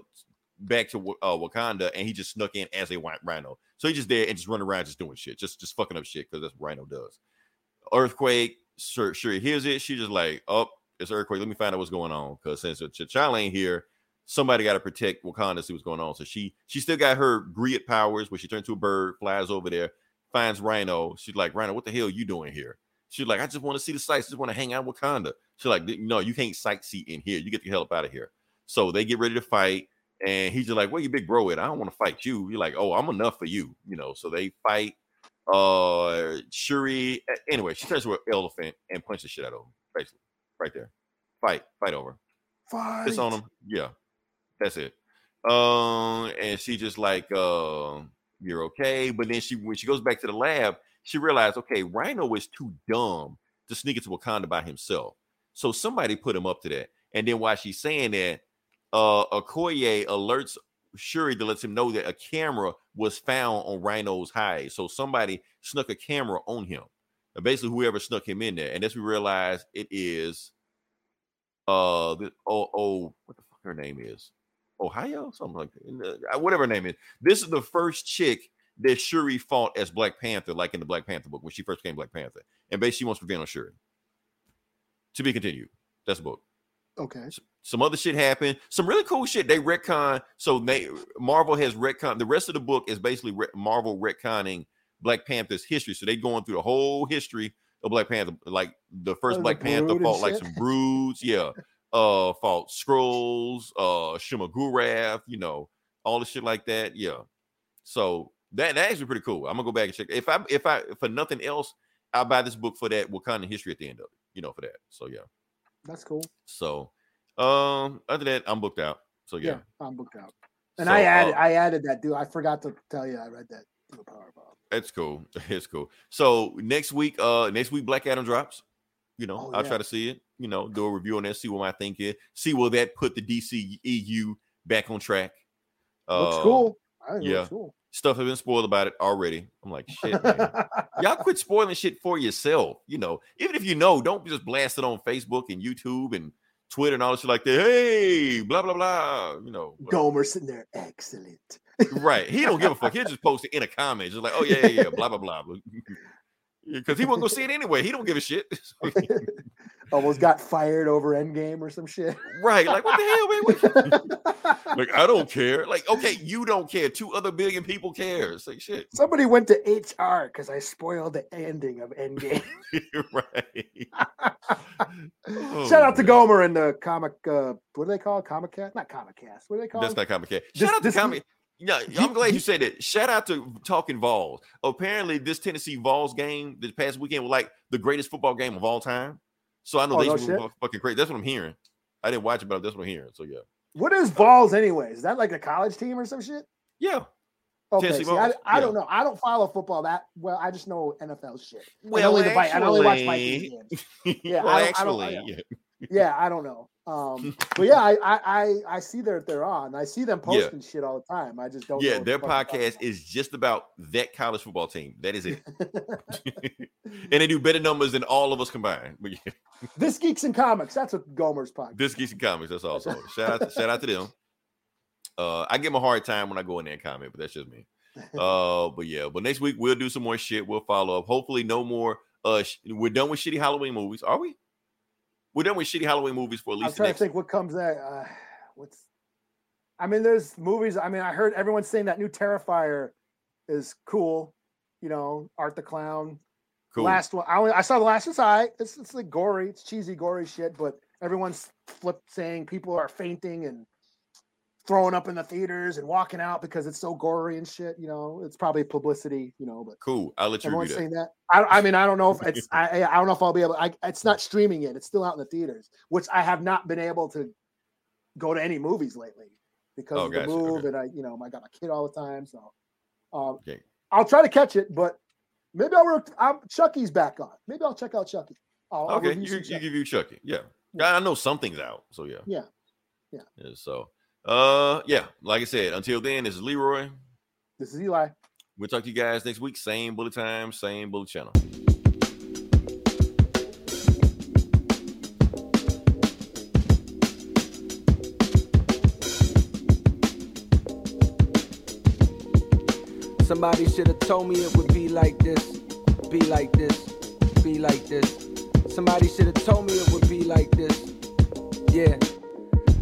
S6: back to uh, Wakanda, and he just snuck in as a wi- rhino. So he just there and just running around just doing shit, just just fucking up shit because that's what Rhino does. Earthquake, sure, Shuri hears it. She just like, oh, it's earthquake. Let me find out what's going on. Because since T'Challa ain't here, somebody got to protect Wakanda, see what's going on. So she she still got her Griot powers, where she turns to a bird, flies over there, finds Rhino. She's like, Rhino, what the hell you doing here? She's like, I just want to see the sights. Just want to hang out with Wakanda. She's like, no, you can't sightsee in here. You get the hell up out of here. So they get ready to fight. And he's just like, Where you big bro at? I don't want to fight you. You're like, Oh, I'm enough for you. You know, so they fight. Uh Shuri. Anyway, she turns to an elephant and punches the shit out of him. Basically. Right there. Fight. Fight over.
S5: Fight.
S6: Piss on him. Yeah. That's it. Um, and she just like, uh, you're okay. But then she when she goes back to the lab, she realized, okay, Rhino is too dumb to sneak into Wakanda by himself. So somebody put him up to that. And then while she's saying that, uh Okoye alerts Shuri to let him know that a camera was found on Rhino's hide. So somebody snuck a camera on him. And basically, whoever snuck him in there. And as we realize it is uh the, oh oh what the fuck her name is ohio something like that. The- uh, whatever her name is this is the first chick that shuri fought as black panther like in the black panther book when she first came black panther and basically she wants revenge on shuri to be continued that's the book
S5: Okay.
S6: some other shit happened. Some really cool shit. They retcon. So they Marvel has retcon. The rest of the book is basically re- Marvel retconning Black Panther's history. So they going through the whole history of Black Panther. Like the first
S5: Oh, the
S6: Black Panther
S5: Brood and
S6: fought like
S5: shit?
S6: some broods. Yeah. Uh fought Skrulls, uh Shuma-Gorath, you know, all the shit like that. Yeah. So that that actually pretty cool. I'm gonna go back and check. If I if I for nothing else, I'll buy this book for that Wakanda history at the end of it, you know, for that. So yeah.
S5: That's cool.
S6: So, um, other than that, I'm booked out. So
S5: Yeah,
S6: yeah,
S5: I'm booked out. And
S6: So,
S5: I added
S6: uh,
S5: I added that dude. I forgot to tell you I read that to the power bomb.
S6: it's cool. It's cool. So next week, uh, next week Black Adam drops. You know,
S5: Oh,
S6: I'll
S5: yeah.
S6: try to see it. You know, do a review on that, see what my think is, see will that put the DCEU back on track.
S5: Looks
S6: Uh,
S5: cool.
S6: Yeah.
S5: cool.
S6: Stuff has been spoiled about it already. I'm like, shit, man. Y'all quit spoiling shit for yourself. You know, even if you know, don't just blast it on Facebook and YouTube and Twitter and all this shit like that. Hey, blah blah blah. You know, whatever.
S5: Gomer sitting there, excellent.
S6: Right. He don't give a fuck. He'll just post it in a comment, just like, oh yeah, yeah, yeah, blah blah blah. Because he wasn't gonna see it anyway. He don't give a shit.
S5: almost got fired over Endgame or some shit.
S6: Right. Like, what the hell, man? Like, I don't care. Like, okay, you don't care. Two other billion people care. It's like shit.
S5: Somebody went to HR because I spoiled the ending of Endgame.
S6: right.
S5: Shout
S6: Oh,
S5: out to
S6: man.
S5: Gomer and the comic. Uh, what do they call it? Comic Cast? Not Comic Cast. What do they call
S6: That's
S5: it?
S6: not comic cat.
S5: This-
S6: Shout out to
S5: this-
S6: comic. Yeah, I'm glad
S5: you-
S6: you said that. Shout out to Talking Vols. Apparently, this Tennessee Vols game this past weekend was like the greatest football game of all time. So I know
S5: Oh,
S6: they
S5: no shit?
S6: fucking great. That's what I'm hearing. I didn't watch it, but that's what I'm hearing. So yeah,
S5: What is Vols, anyway? Is that like a college team or some shit?
S6: yeah.
S5: Okay, see, I, I
S6: yeah.
S5: don't know. I don't follow football that well. I just know NFL shit.
S6: Well,
S5: only the Vi- I only watch
S6: actually-
S5: Vikings games. Yeah,
S6: well,
S5: I don't- I don't-
S6: actually,
S5: I-
S6: yeah.
S5: Yeah, I don't know. Um, but yeah, I, I I I see that they're on. I see them
S6: Yeah.
S5: posting shit all the time. I just don't.
S6: Yeah, their
S5: the fuck they're
S6: podcast is just about that college football team. That is it. and they do better numbers than all of us combined. But yeah,
S5: This Geeks and Comics. That's what Gomer's podcast.
S6: this geeks and comics. That's also shout out, shout out to them. Uh, I give them a hard time when I go in there and comment, but that's just me. Uh, but yeah, but next week we'll do some more shit. We'll follow up. Hopefully, no more. Uh, sh- we're done with shitty Halloween movies. Are we? We're done with shitty Halloween movies for at least. I'm
S5: trying
S6: next.
S5: to think what comes next. Uh, what's? I mean, there's movies. I mean, I heard everyone saying that new Terrifier is cool. You know, Art the Clown.
S6: Cool.
S5: Last one. I, only, I saw the last. All right. It's it's like gory. It's cheesy, gory shit. But everyone's flip saying people are fainting and throwing up in the theaters and walking out because it's so gory and shit. You know, it's probably publicity. You know, but
S6: Cool. I'll let you
S5: everyone's
S6: that.
S5: saying that. I, I mean, I don't know if it's. I I don't know if I'll be able. I, it's not streaming yet. It's still out in the theaters, which I have not been able to go to any movies lately because
S6: Oh,
S5: of the
S6: gotcha,
S5: move,
S6: okay.
S5: and I, you know, I got my kid all the time. So, um,
S6: Okay.
S5: I'll try to catch it, but maybe I'll. Work, I'm, Chucky's back on. Maybe I'll check out Chucky. I'll, I'll
S6: Okay, you,
S5: some
S6: you
S5: Chucky.
S6: give you Chucky. Yeah.
S5: Yeah.
S6: I know something's out. So yeah.
S5: Yeah. Yeah.
S6: Yeah, So uh yeah, like I said, until then, this is Leroy.
S5: This is Eli.
S6: We'll talk to you guys next week. Same bullet time, same bullet channel.
S7: Somebody should have told me it would be like this, be like this, be like this. Somebody should have told me it would be like this. Yeah.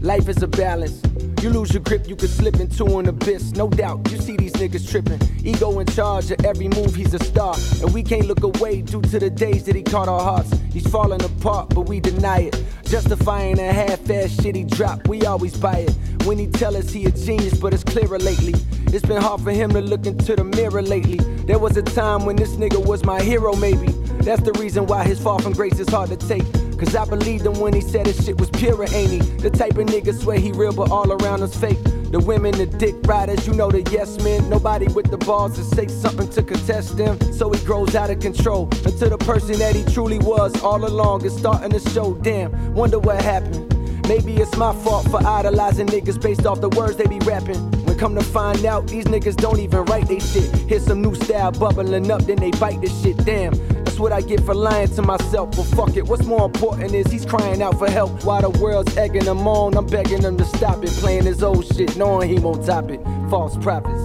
S7: Life is a balance. You lose your grip, you could slip into an abyss. No doubt, you see these niggas tripping. Ego in charge of every move, he's a star. And we can't look away due to the days that he caught our hearts. He's falling apart, but we deny it. Justifying a half-ass shit he drop, we always buy it. When he tell us he a genius, but it's clearer lately. It's been hard for him to look into the mirror lately. There was a time when this nigga was my hero, maybe. That's the reason why his fall from grace is hard to take. Cause I believed him when he said his shit was pure, ain't he? The type of nigga swear he real, but all around us fake. The women, the dick riders, you know the yes men. Nobody with the balls to say something to contest them. So he grows out of control until the person that he truly was all along is starting to show. Damn, wonder what happened. Maybe it's my fault for idolizing niggas based off the words they be rapping. When come to find out, these niggas don't even write they shit. Here's some new style bubbling up, then they bite the shit. Damn, what I get for lying to myself. But fuck it, what's more important is he's crying out for help. While the world's egging him on, I'm begging him to stop it. Playing his old shit, knowing he won't top it. False prophets.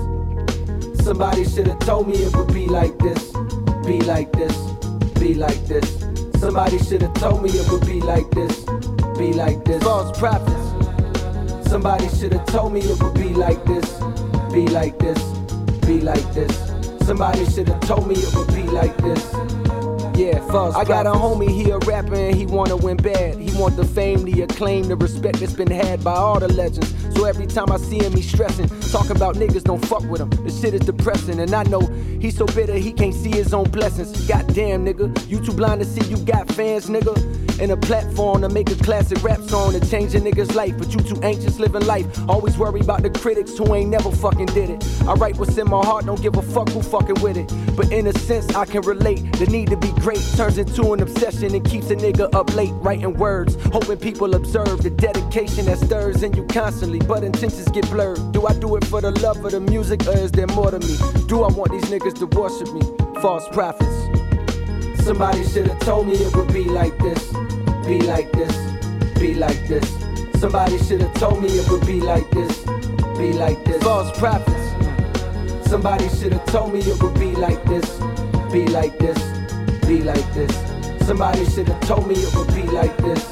S7: Somebody should have told me it would be like this, be like this, be like this. Somebody should have told me it would be like this, be like this. False prophets. Somebody should have told me it would be like this, be like this, be like this. Somebody should have told me it would be like this. Yeah, false I got a homie, he a rapper and he wanna win bad. He want the fame, the acclaim, the respect that's been had by all the legends. So every time I see him, he stressing. Talking about niggas don't fuck with him. This shit is depressing. And I know he's so bitter he can't see his own blessings. Goddamn, nigga. You too blind to see you got fans, nigga. And a platform to make a classic rap song to change a nigga's life. But you too anxious living life. Always worry about the critics who ain't never fucking did it. I write what's in my heart, don't give a fuck who fucking with it. But in a sense, I can relate. The need to be great turns into an obsession and keeps a nigga up late writing words. Hoping people observe the dedication that stirs in you constantly. But intentions get blurred. Do I do it for the love of the music or is there more to me? Do I want these niggas to worship me? False prophets. Somebody should have told me it would be like this, be like this, be like this. Somebody should have told me it would be like this, be like this. False prophets. Somebody should have told me it would be like this, be like this, be like this. Somebody should have told me it would be like this.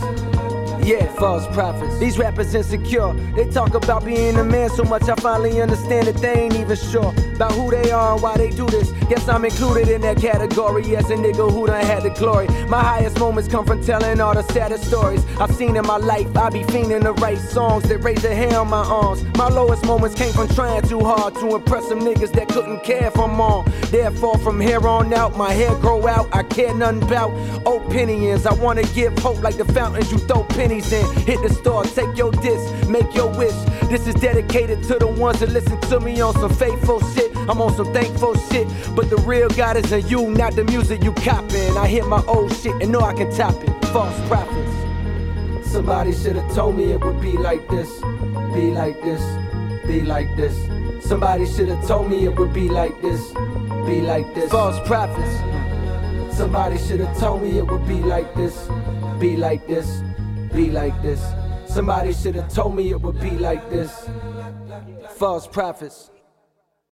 S7: Yeah, false prophets. These rappers insecure. They talk about being a man so much, I finally understand that they ain't even sure about who they are and why they do this. Guess I'm included in that category. Yes, a nigga who done had the glory. My highest moments come from telling all the saddest stories I've seen in my life. I be fiending to write songs that raise the hair on my arms. My lowest moments came from trying too hard to impress some niggas that couldn't care for more. Therefore, from here on out, my hair grow out. I care nothing about opinions. I wanna give hope like the fountains you throw pennies in. Hit the store, take your disc, make your wish. This is dedicated to the ones that listen to me on some faithful I'm on some thankful shit. But the real God is in you, not the music you copying. I hear my old shit and know I can top it. False prophets. Somebody should have told me it would be like this, be like this, be like this. Somebody should have told me it would be like this, be like this. False prophets. Somebody should have told me it would be like this, be like this, be like this. Somebody should have told me it would be like this. False prophets.